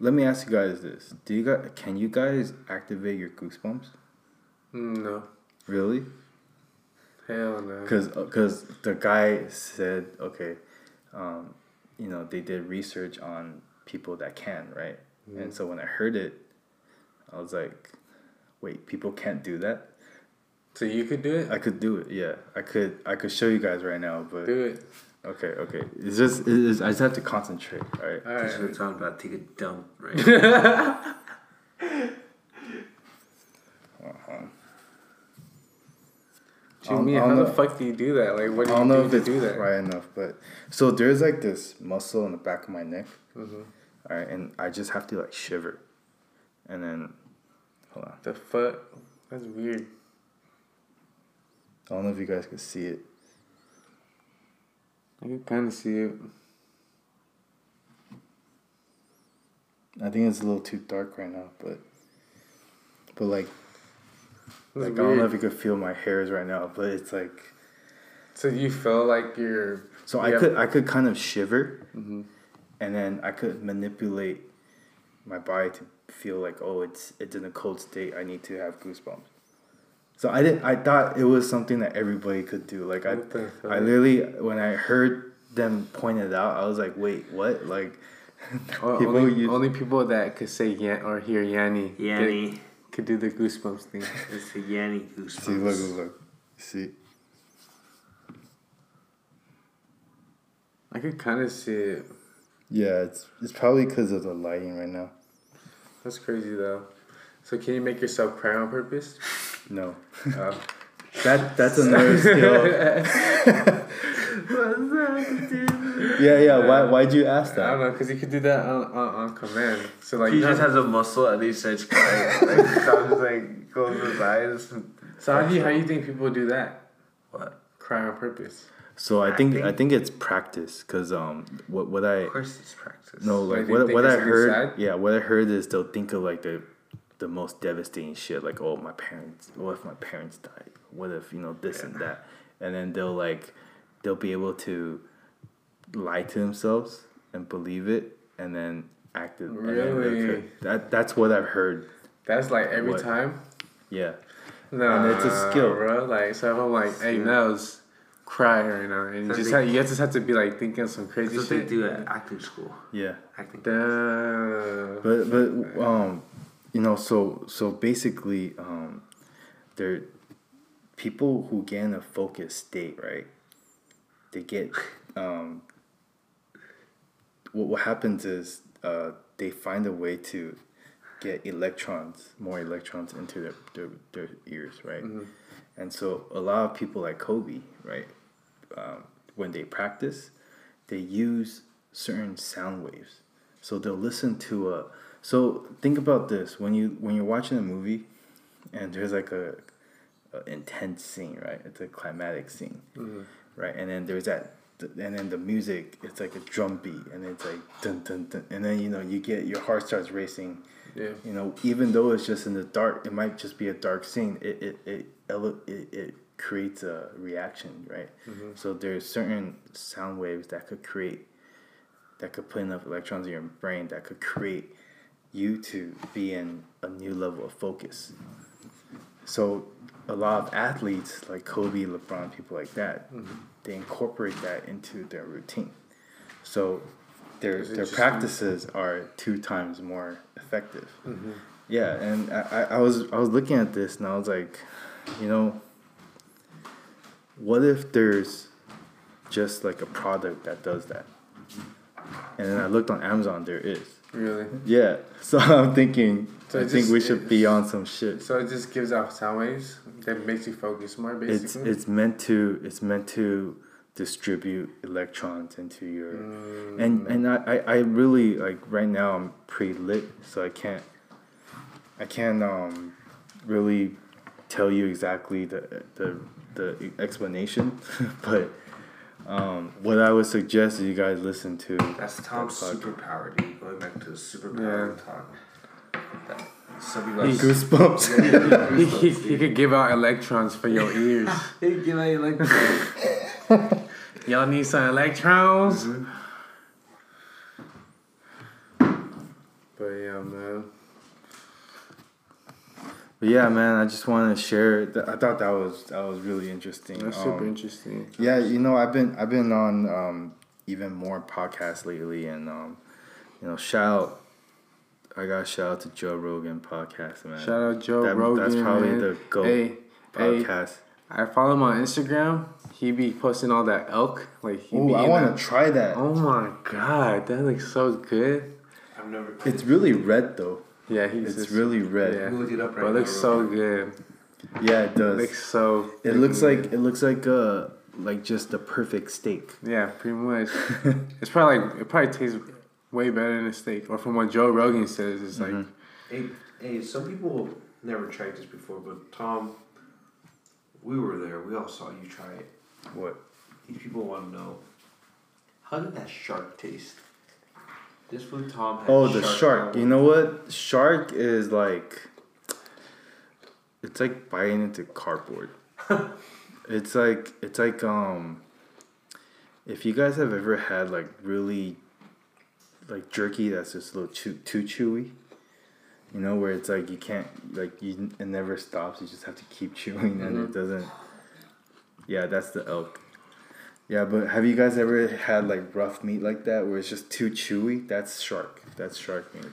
let me ask you guys this: Do you guys can you guys activate your goosebumps?
no,
Really?
hell no.
Because cause the guy said, okay, um, you know, they did research on people that can, right? And so when I heard it, I was like, wait, people can't do that?
So you could do it.
I could do it, yeah. I could I could show you guys right now, but
do it.
Okay, okay. It's just it is, I just have to concentrate, all right?
All
Because
right.
we're talking about take a dump, right?
What you mean?
I
How
don't
the
know.
fuck do you do that? Like, what
I
do
don't
you
know
do
if
to
it's
do that?
right enough, but so there's like this muscle in the back of my neck,
Mm-hmm.
all right, and I just have to like shiver, and then hold on.
The fuck? That's weird.
I don't know if you guys can see it.
I can kind of see it.
I think it's a little too dark right now, but but like
That's
like I don't know if you could feel my hairs right now, but it's like
So you feel like you're.
so
you
I
have-
could I could kind of shiver,
Mm-hmm.
and then I could manipulate my body to feel like oh it's it's in a cold state. I need to have goosebumps. So I didn't. I thought it was something that everybody could do. Like I,
What the?
I literally when I heard them point it out, I was like, wait, what? Like
oh,
people
only,
use-
only people that could say yan or hear Yanni
Yanni.
could, could do the goosebumps thing.
It's the Yanni goosebumps.
see look look look see.
I could kind of see it.
Yeah, it's it's probably because of the lighting right now.
That's crazy though. So can you make yourself cry on purpose?
No,
Oh.
that that's another skill. What is that? Yeah, yeah. Why why'd you ask that?
I don't know, cause you could do that on, on, on command. So like,
he just has a muscle and he starts crying. like, he just like closes his eyes. and-
so how do you how do you think people do that?
What?
Cry on purpose.
So I think
Acting?
I think it's practice because um what what I
Of course, it's practice.
no
Like,
like what what I heard
sad?
yeah what I heard is they'll think of like the the most devastating shit like oh my parents what if my parents died what if you know this and that and then they'll like they'll be able to lie to themselves and believe it and then act it and then they
Really?
could- that that's what I've heard
That's like every
What?
time.
yeah
No,
And it's a skill.
bro. Like, so if I'm like, hey, Nels, cry right now, and you
So
just
they-
have, you just have to be like thinking some crazy
That's what they do at acting school.
yeah
Acting.
Damn.
But but um, you know, so so basically, um, there people who get in a focused state, right? They get um. What what happens is uh they find a way to get electrons, more electrons into their their, their ears, right? And so a lot of people like Kobe, right? Um, when they practice, they use certain sound waves. So they'll listen to a. So think about this when you when you're watching a movie, and there's like a, a intense scene, right? It's a climatic scene, mm-hmm. right? And then there's that, and then the music, it's like a drum beat, and it's like dun dun dun, and then you know you get your heart starts racing.
Yeah.
You know, even though it's just in the dark, it might just be a dark scene. It it it ele- it, it creates a reaction, right? Mm-hmm. So there's certain sound waves that could create, that could put enough electrons in your brain that could create you to be in a new level of focus. So a lot of athletes like Kobe, LeBron, people like that, they incorporate that into their routine. So their their practices are two times more effective. Yeah, and I, I, I was I was looking at this and I was like, you know, what if there's just like a product that does that? And then I looked on Amazon, there is.
Really?
Yeah, so I'm thinking,
So
I think
just-
we should be on some shit.
So it just gives off sound waves that makes you focus more,
It's
basically.
it's meant to it's meant to distribute electrons into your and and I, I I really like right now I'm pre lit, so I can't I can't um really tell you exactly the the the explanation, but um, what I would suggest is you guys listen to
That's Tom's
that podcast.
superpower, dude. Going back to the superpower talk. That- Some people
He-
goosebumps.
he, he, he could give out electrons for your ears.
Hey, give out electrons.
Y'all need some electrons? But yeah, man.
But yeah, man, I just wanted to share. Th- I thought that was that was really interesting.
That's super
Um,
interesting.
Yeah, you know, I've been I've been on um, even more podcasts lately, and um, you know, shout out. I got to shout out to Joe Rogan podcast, man.
Shout out Joe
That-
Rogan.
That's probably
man.
the GOAT
Hey, hey,
podcast.
I follow him on Instagram. He be posting all that elk. Like he
Oh, I want to try that.
Oh my god, that looks so good.
I've never.
It's really red though.
Yeah, he's
It's
just,
really red.
Yeah.
Look it up right
But it looks
now,
so
real quick.
good.
Yeah, it
It
does.
looks so.
it looks
freaking
like it looks like uh like just the perfect steak.
Yeah, pretty much. it's probably like it probably tastes way better than a steak. Or from what Joe Rogan says, it's like
Mm-hmm.
Hey, hey, some people never tried this before, but Tom, we were there. We all saw you try it.
What?
These people want to know how did that shark taste? This Tom.
Oh, the shark.
on
You know what? Shark is like it's like biting into cardboard. it's like it's like um if you guys have ever had like really like jerky that's just a little chew, too chewy. You know where it's like you can't like you it never stops. You just have to keep chewing and it doesn't. Yeah, that's the elk. Yeah, but have you guys ever had like rough meat like that where it's just too chewy? That's shark. That's shark meat.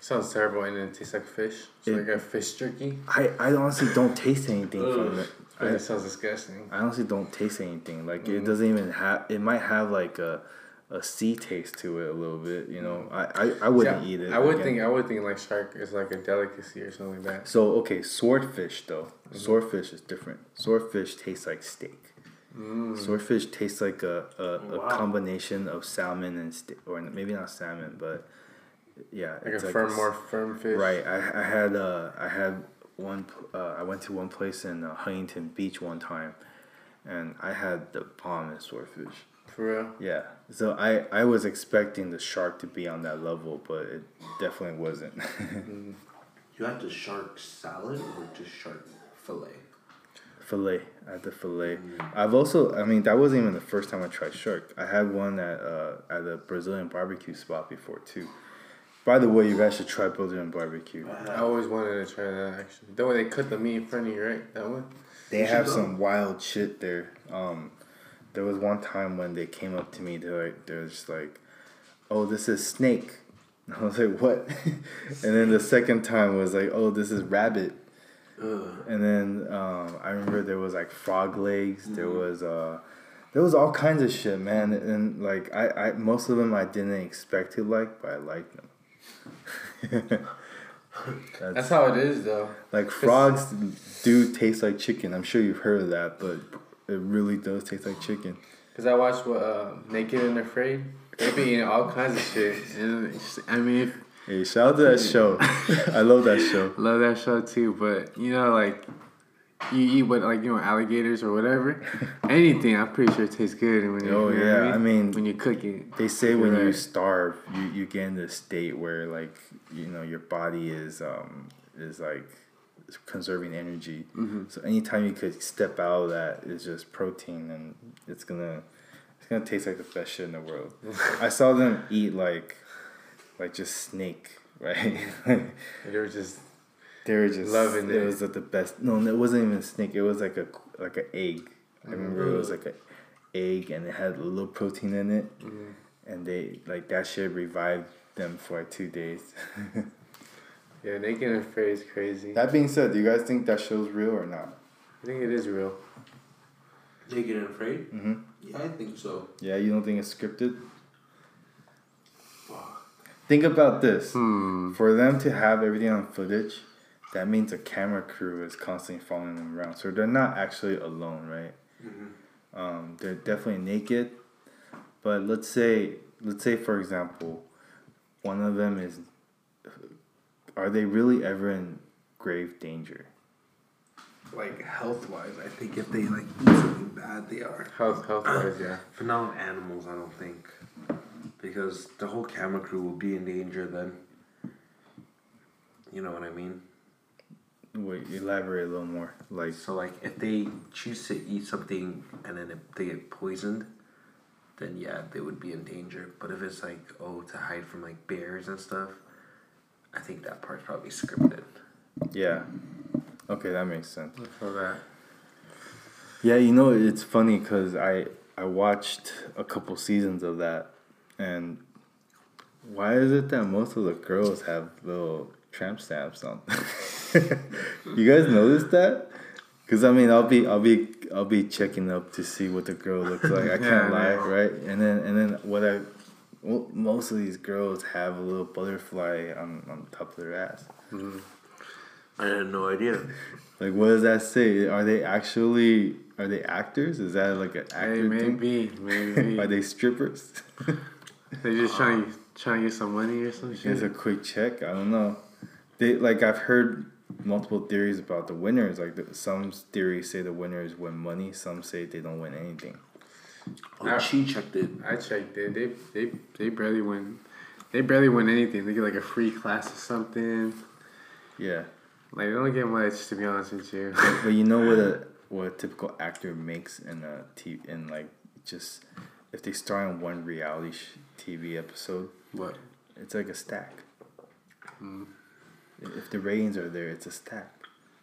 sounds terrible and it tastes like fish. It's
It-
like a fish jerky.
I, I honestly don't taste anything from it.
But
I,
it sounds disgusting.
I honestly don't taste anything. Like it mm. doesn't even have. It might have like a, a sea taste to it a little bit. You know, I I, I wouldn't
Yeah,
eat it.
I would
again.
think I would think like shark is like a delicacy or something like that.
So okay, swordfish though. Mm-hmm. Swordfish is different. Swordfish tastes like steak. Swordfish tastes like a, a, a
Wow.
combination of salmon and steak, or maybe not salmon, but yeah,
Like
it's
a
like
firm,
s-
more firm fish.
Right. I, I had uh I had one uh, I went to one place in uh, Huntington Beach one time, and I had the bomb swordfish.
For real.
Yeah. So I I was expecting the shark to be on that level, but it definitely wasn't.
You had the shark salad or just shark fillet?
Fillet. I had the fillet. I've also I mean that wasn't even the first time I tried shark. I had one at uh at a Brazilian barbecue spot before too. By the way, you guys should try Brazilian barbecue.
I always wanted to try that actually. The way they cut the meat in front of you, right? That one.
They
You
have some wild shit there. Um, there was one time when they came up to me. They're like, they're just like, "Oh, this is snake." I was like, "What?" and then the second time was like, "Oh, this is rabbit."
Ugh.
And then um, I remember there was like frog legs. There was uh, there was all kinds of shit, man. And like I, I most of them I didn't expect to like, but I liked them. That's,
That's how it is though.
like frogs do taste like chicken. I'm sure you've heard of that, but it really does taste like chicken.
Cause I watched what uh, Naked and Afraid. They be eating all kinds of shit, and I mean, if,
Hey, shout out to that show. I love that show.
love that show too. But you know, like you eat what like you know alligators or whatever, anything. I'm pretty sure it tastes good. When you,
Oh,
you know
yeah,
what
I mean-
when you cook it.
They say when you starve, you, you get in this state where like you know your body is um is like conserving energy. So anytime you could step out of that is just protein, and it's gonna it's gonna taste like the best shit in the world. I saw them eat like like just snake, right?
They were just
they were just
Loving
it.
it.
was like the best. No, it wasn't even a snake. It was like a like an egg. I remember it was like an egg, and it had a little protein in it, and they like that shit revived them for like two days.
yeah, Naked and Afraid is crazy.
that being said, do you guys think that show's real or not?
I think it is real.
Naked and afraid.
Mm-hmm.
Yeah, I think so.
Yeah, you don't think it's scripted? Think about this.
Hmm.
For them to have everything on footage, that means a camera crew is constantly following them around. So they're not actually alone, right? Um, they're definitely naked. But let's say, let's say for example, one of them is. Are they really ever in grave danger?
Like health wise, I think if they like eat something bad, they are.
Health, health wise, yeah.
But not animals, I don't think, because the whole camera crew will be in danger then. You know what I mean?
Wait, elaborate a little more. Like,
So like, if they choose to eat something and then if they get poisoned, then yeah, they would be in danger. But if it's like oh to hide from like bears and stuff, I think that part's probably scripted.
yeah. Okay, that makes sense.
Feel that.
Yeah, you know it's funny because I I watched a couple seasons of that, and why is it that most of the girls have little tramp stamps on? you guys notice that? Because I mean, I'll be I'll be I'll be checking up to see what the girl looks like. I can't
Yeah,
lie,
yeah.
right? And then and then what I well, most of these girls have a little butterfly on on top of their ass. Mm-hmm.
I had no idea.
Like, what does that say? Are they actually are they actors? Is that like an
Hey,
actor thing?
maybe, maybe.
Are they strippers?
They just trying um, trying to get some money or some
It's a quick check. I don't know. They like I've heard multiple theories about the winners. Like the, some theories say the winners win money. Some say they don't win anything.
Oh, she checked it.
I checked it. They they they barely win. They barely win anything. They get like a free class or something.
Yeah,
Like they don't get much to be honest with you.
but you know what a what a typical actor makes in a t in like just if they star in one reality sh- TV episode,
what?
it's like a stack. Mm-hmm. If the ratings are there, it's a stack.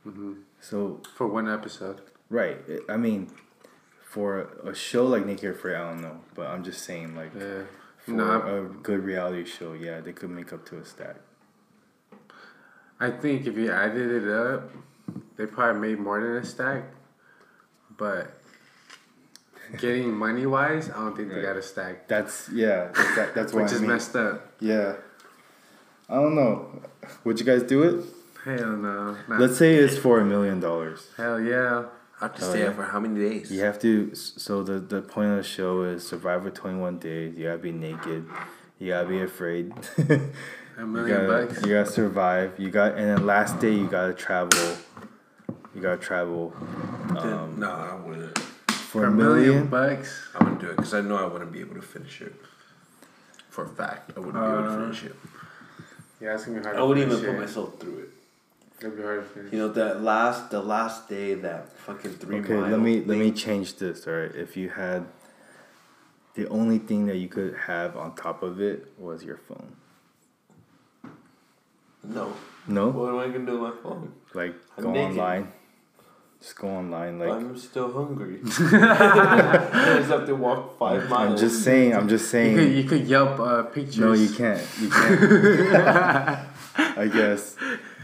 Mm-hmm. So
For one episode.
Right. I mean, for a show like Naked or Afraid, I don't know, but I'm just saying, like,
Yeah.
for
No,
a good reality show, yeah, they could make up to a stack.
I think if you added it up, they probably made more than a stack. But getting money wise, I don't think they got a stack.
That's yeah. That, that's what
Which
I
is
mean.
messed up.
Yeah. I don't know. Would you guys do it?
Hell no. Nah.
Let's say it's for a million dollars.
Hell yeah.
I have to
Oh,
stay
yeah.
out for how many days?
You have to. So the the point of the show is survive for twenty one days. You gotta be naked. You gotta be afraid.
A
you
million
gotta
bucks.
you gotta survive. You got and then last day you gotta travel. You gotta travel
Then, no, um, I wouldn't.
For,
For
a million.
bucks.
I wouldn't do it because I know I wouldn't be able to finish it. For a fact, I wouldn't be able to
Uh,
finish it.
Yeah, it's gonna be hard.
I
to
wouldn't even
finish
put
it.
myself through it.
It'll be hard to finish.
You know that last, the last day, that fucking three
Okay,
mile
let me let me change this. All right, if you had the only thing that you could have on top of it was your phone.
No.
No,
What am I gonna do with my phone?
like
I'm
go
naked.
online. Just go online. Like
I'm still hungry. I just have to walk 5 miles.
I'm just saying. I'm just
You could,
saying.
you could Yelp uh, pictures.
No, you can't. You can't. I guess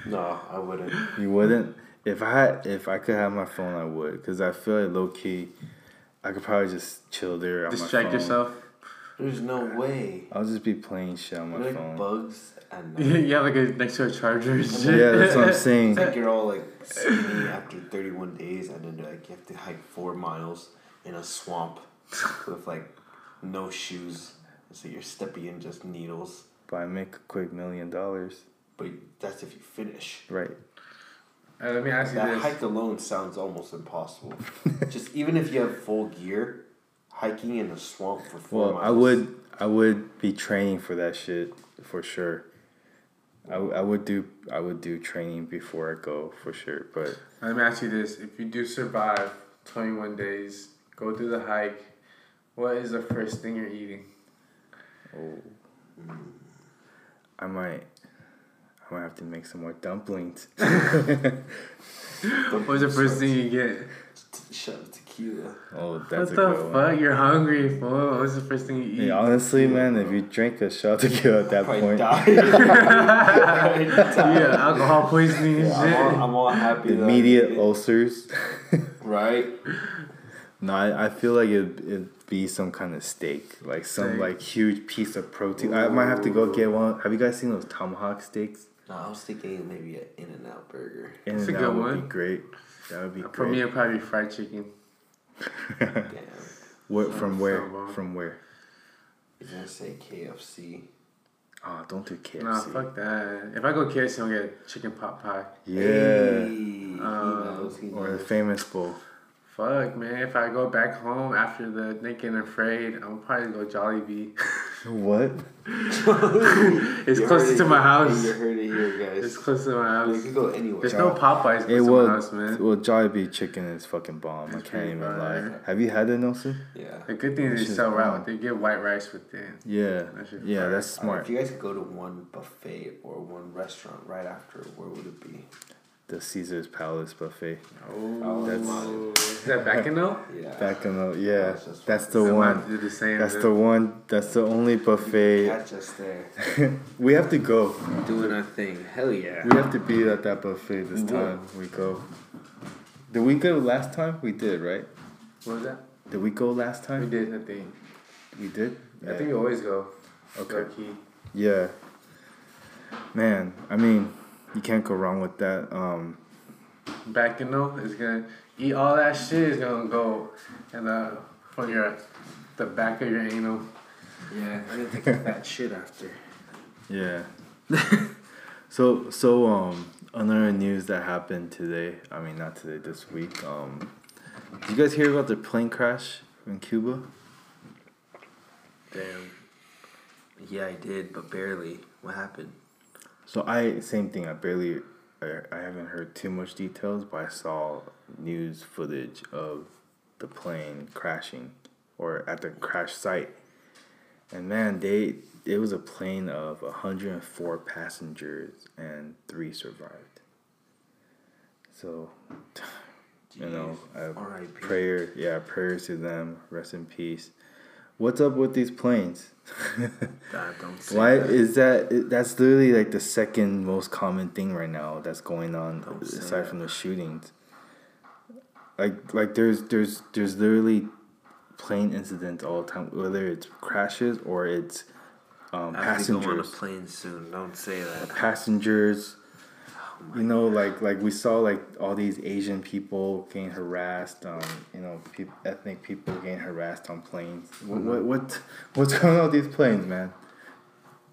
No, I wouldn't.
you wouldn't. If I had, if I could have my phone, I would. Cause I feel like low key, I could probably just chill there on my
Distract
phone.
yourself.
There's no way.
I'll just be playing shit on my
Like
phone.
bugs and
yeah, like a, next to a charger.
Yeah, that's what I'm saying.
It's like you're all like skinny after 31 days, and then like you have to hike four miles in a swamp. with like no shoes, so you're stepping in just needles.
But I make a quick million dollars.
But that's if you finish.
Right.
Uh, let me ask you
That
this.
hike alone sounds almost impossible. just even if you have full gear, hiking in a swamp for four
Well,
miles.
I would I would be training for that shit for sure. I, I would do I would do training before I go for sure, but
Let me ask you this: If you do survive 21 days, go through the hike, what is the first thing you're eating?
oh, I might I might have to make some more dumplings.
What's the first thing you get?
Shot of tequila.
Oh, that's
what
a
the
good one.
fuck? You're hungry, fool. What's the first thing you eat?
Hey, honestly, man, if you drink a shot of tequila at that
Probably
point,
die.
yeah, alcohol poisoning
Yeah,
shit.
I'm, all, I'm all happy.
immediate
made
ulcers.
Right?
No, I, I feel like it'd, it'd be some kind of steak, like some
Steak.
like huge piece of protein. I might have to go get one. Have you guys seen those tomahawk steaks?
No, I was thinking maybe an In and Out burger.
In
That's a
and
good
out would
one.
be great. That would be
For me, it'd probably be fried chicken.
Damn.
what from where?
so.
From where?
He's gonna say KFC.
Oh, don't do KFC.
Nah, fuck that. If I go KFC, I'll get chicken pot pie.
Yeah,
Hey, he
Uh,
knows, he
or the famous bowl.
Fuck, man. If I go back home after the Naked and Afraid, I'm probably go Jollibee.
What?
it's
You
close to my house.
You heard it here, guys.
It's close to my house.
You
house.
can go anywhere.
There's no Popeyes close
It
to my
was
house, man.
well, Jollibee chicken is fucking bomb. I can't even
fire.
lie. Have you had it, Nelson?
Yeah.
The good thing is they sell
bomb.
out. They get white rice with it.
Yeah,
That
yeah,
fire.
that's
Uh,
smart.
if you guys could go to one buffet or one restaurant right after, where would it be?
The Caesar's Palace buffet.
Oh,
that's-
is that Bacchanal though?
Yeah.
Bacchanal the yeah,
That's
that's the one.
Do the same.
That's
then.
the one. That's the only buffet.
Catch us there.
We have to go.
Doing our thing. Hell yeah.
We have to be at that buffet this
We will.
time. We go. Did we go last time? We did, right?
What was that?
Did we go last time?
We did. I think.
We did.
I think we always go.
Okay.
Low-key.
Yeah. Man, I mean, you can't go wrong with that. Um,
Bacchanal though, it's gonna eat all that shit. Is gonna go and uh from your the back of your anal.
Yeah, I didn't take a fat shit after.
yeah. so so um another news that happened today. I mean, not today. This week. Um, did you guys hear about the plane crash in Cuba?
Damn. Yeah, I did, but barely. What happened?
So I same thing. I barely, I, I haven't heard too much details, but I saw news footage of the plane crashing, or at the crash site. And man, they it was a plane of hundred and four passengers, and three survived. So, you know, I, prayer, yeah, prayers to them. Rest in peace. What's up with these planes?
God, don't say
Why
that.
is that? That's literally like the second most common thing right now that's going on,
Don't
aside from the shootings. Like, like there's there's there's literally plane incidents all the time, whether it's crashes or it's um,
I have to go on a plane soon. Don't say that.
Passengers, you know, like like we saw like all these Asian people getting harassed, um, you know, peop ethnic people getting harassed on planes. What, what what what's going on with these planes, man?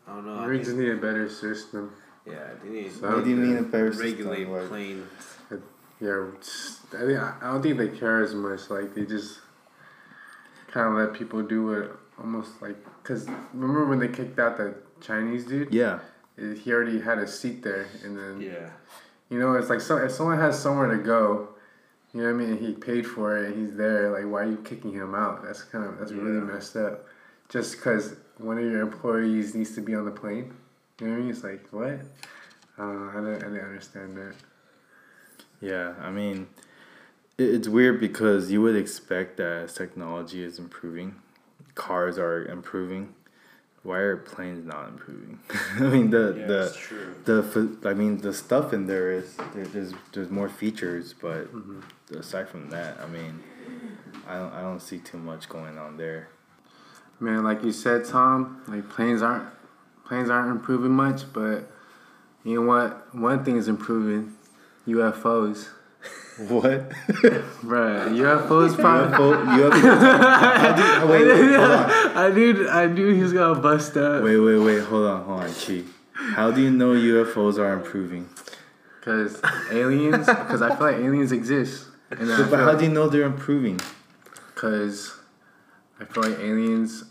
I don't know. I
We just need a better system.
yeah, they need
So-
What do you mean a better
regulate
system? Like-
plane.
Yeah, I, think, I don't think they care as much. Like they just kind of let people do it, almost like because remember when they kicked out the Chinese dude?
Yeah.
He already had a seat there, and then
Yeah.
you know it's like so if someone has somewhere to go, you know what I mean. He paid for it, and he's there. Like why are you kicking him out? That's kind of that's really messed up. Just because one of your employees needs to be on the plane, you know what I mean? It's like what? Uh, I don't know. I didn't, understand that.
Yeah, I mean, it, it's weird because you would expect that as technology is improving, cars are improving. Why are planes not improving? I mean, the
Yeah,
the the I mean, the stuff in there is there's there's more features, but mm-hmm. aside from that, I mean, I don't I don't see too much going on there.
Man, like you said, Tom, like planes aren't planes aren't improving much, but you know what? One thing is improving: UFOs.
What?
Bruh, UFOs probably.
UFO, UFO. How do wait, wait, hold on.
I knew, I knew he was gonna bust up.
Wait, wait, wait. Hold on, hold on, Chi. How do you know UFOs are improving?
Cause aliens, because I feel like aliens exist. And
But, but how do you know they're improving?
Because I feel like aliens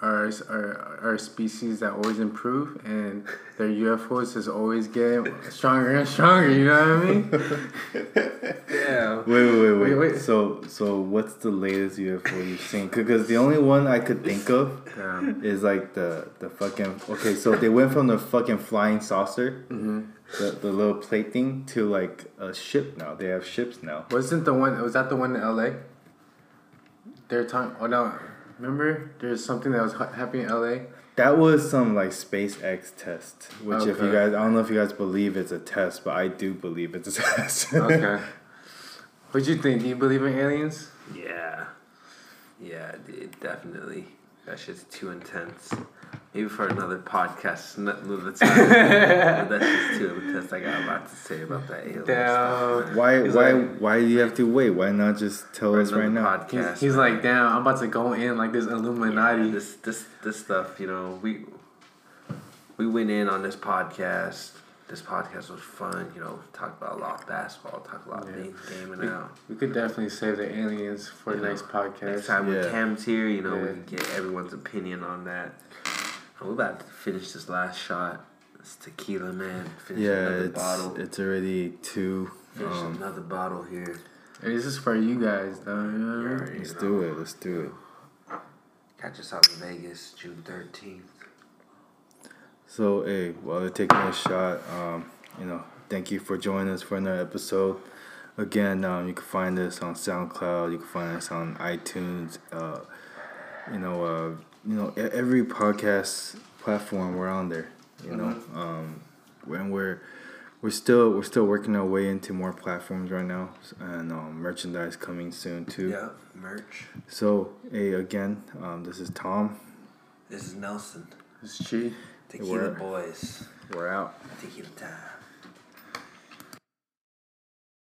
are, are are a species that always improve, and their UFOs is always getting stronger and stronger. You know what I mean?
Yeah.
Wait, wait, wait, wait.
Wait, wait.
So, so what's the latest UFO you've seen? Because the only one I could think of
Damn.
is like the the fucking. Okay, so they went from the fucking flying saucer,
Mm-hmm.
the the little plate thing, to like a ship now. They have ships now.
Wasn't the one? Was that the one in L.A.? They're talking. Oh no! Remember, there's something that was ha- happening in L.A.
That was some like SpaceX test, which if you guys, I don't know if you guys believe it's a test, but I do believe it's a test.
Okay. What'd you think? Do you believe in aliens?
Yeah. Yeah, dude, definitely. That shit's too intense. Maybe for another podcast another time. that's just too intense. I got a lot to say about that alien
Damn.
stuff.
why,
He's
why,
like-
why do you have to wait? Why not just tell us right now?
He's,
Podcast.
he's
man.
like, damn, I'm about to go in like this Illuminati.
Yeah, this this this stuff, you know, we we went in on this podcast. This podcast was fun, you know, talk about a lot of basketball, talk a lot of
Yeah.
things, gaming
We,
out.
we could definitely save the aliens for
You
the next podcast.
Next time when
Yeah.
Cam's here, you know, we can get everyone's opinion on that. And we're about to finish this last shot. It's tequila, man. Finish
Yeah,
another
it's
bottle.
it's already two.
Finish
Um,
another bottle here.
Hey, this is for you guys, though. You know
You already
let's
know.
do it. Let's do it.
Catch us out in Vegas, June thirteenth.
So, hey, while they're taking a shot, um, you know, thank you for joining us for another episode. Again, um, you can find us on SoundCloud. You can find us on iTunes. Uh, you know, uh, you know, e- every podcast platform we're on there. You know, um, when we're we're still we're still working our way into more platforms right now, and um, merchandise coming soon too.
Yeah, merch.
So, hey, again, um, this is Tom.
This is Nelson.
It's cheap.
Tequila
We're- the
Boys.
We're out.
Tequila time.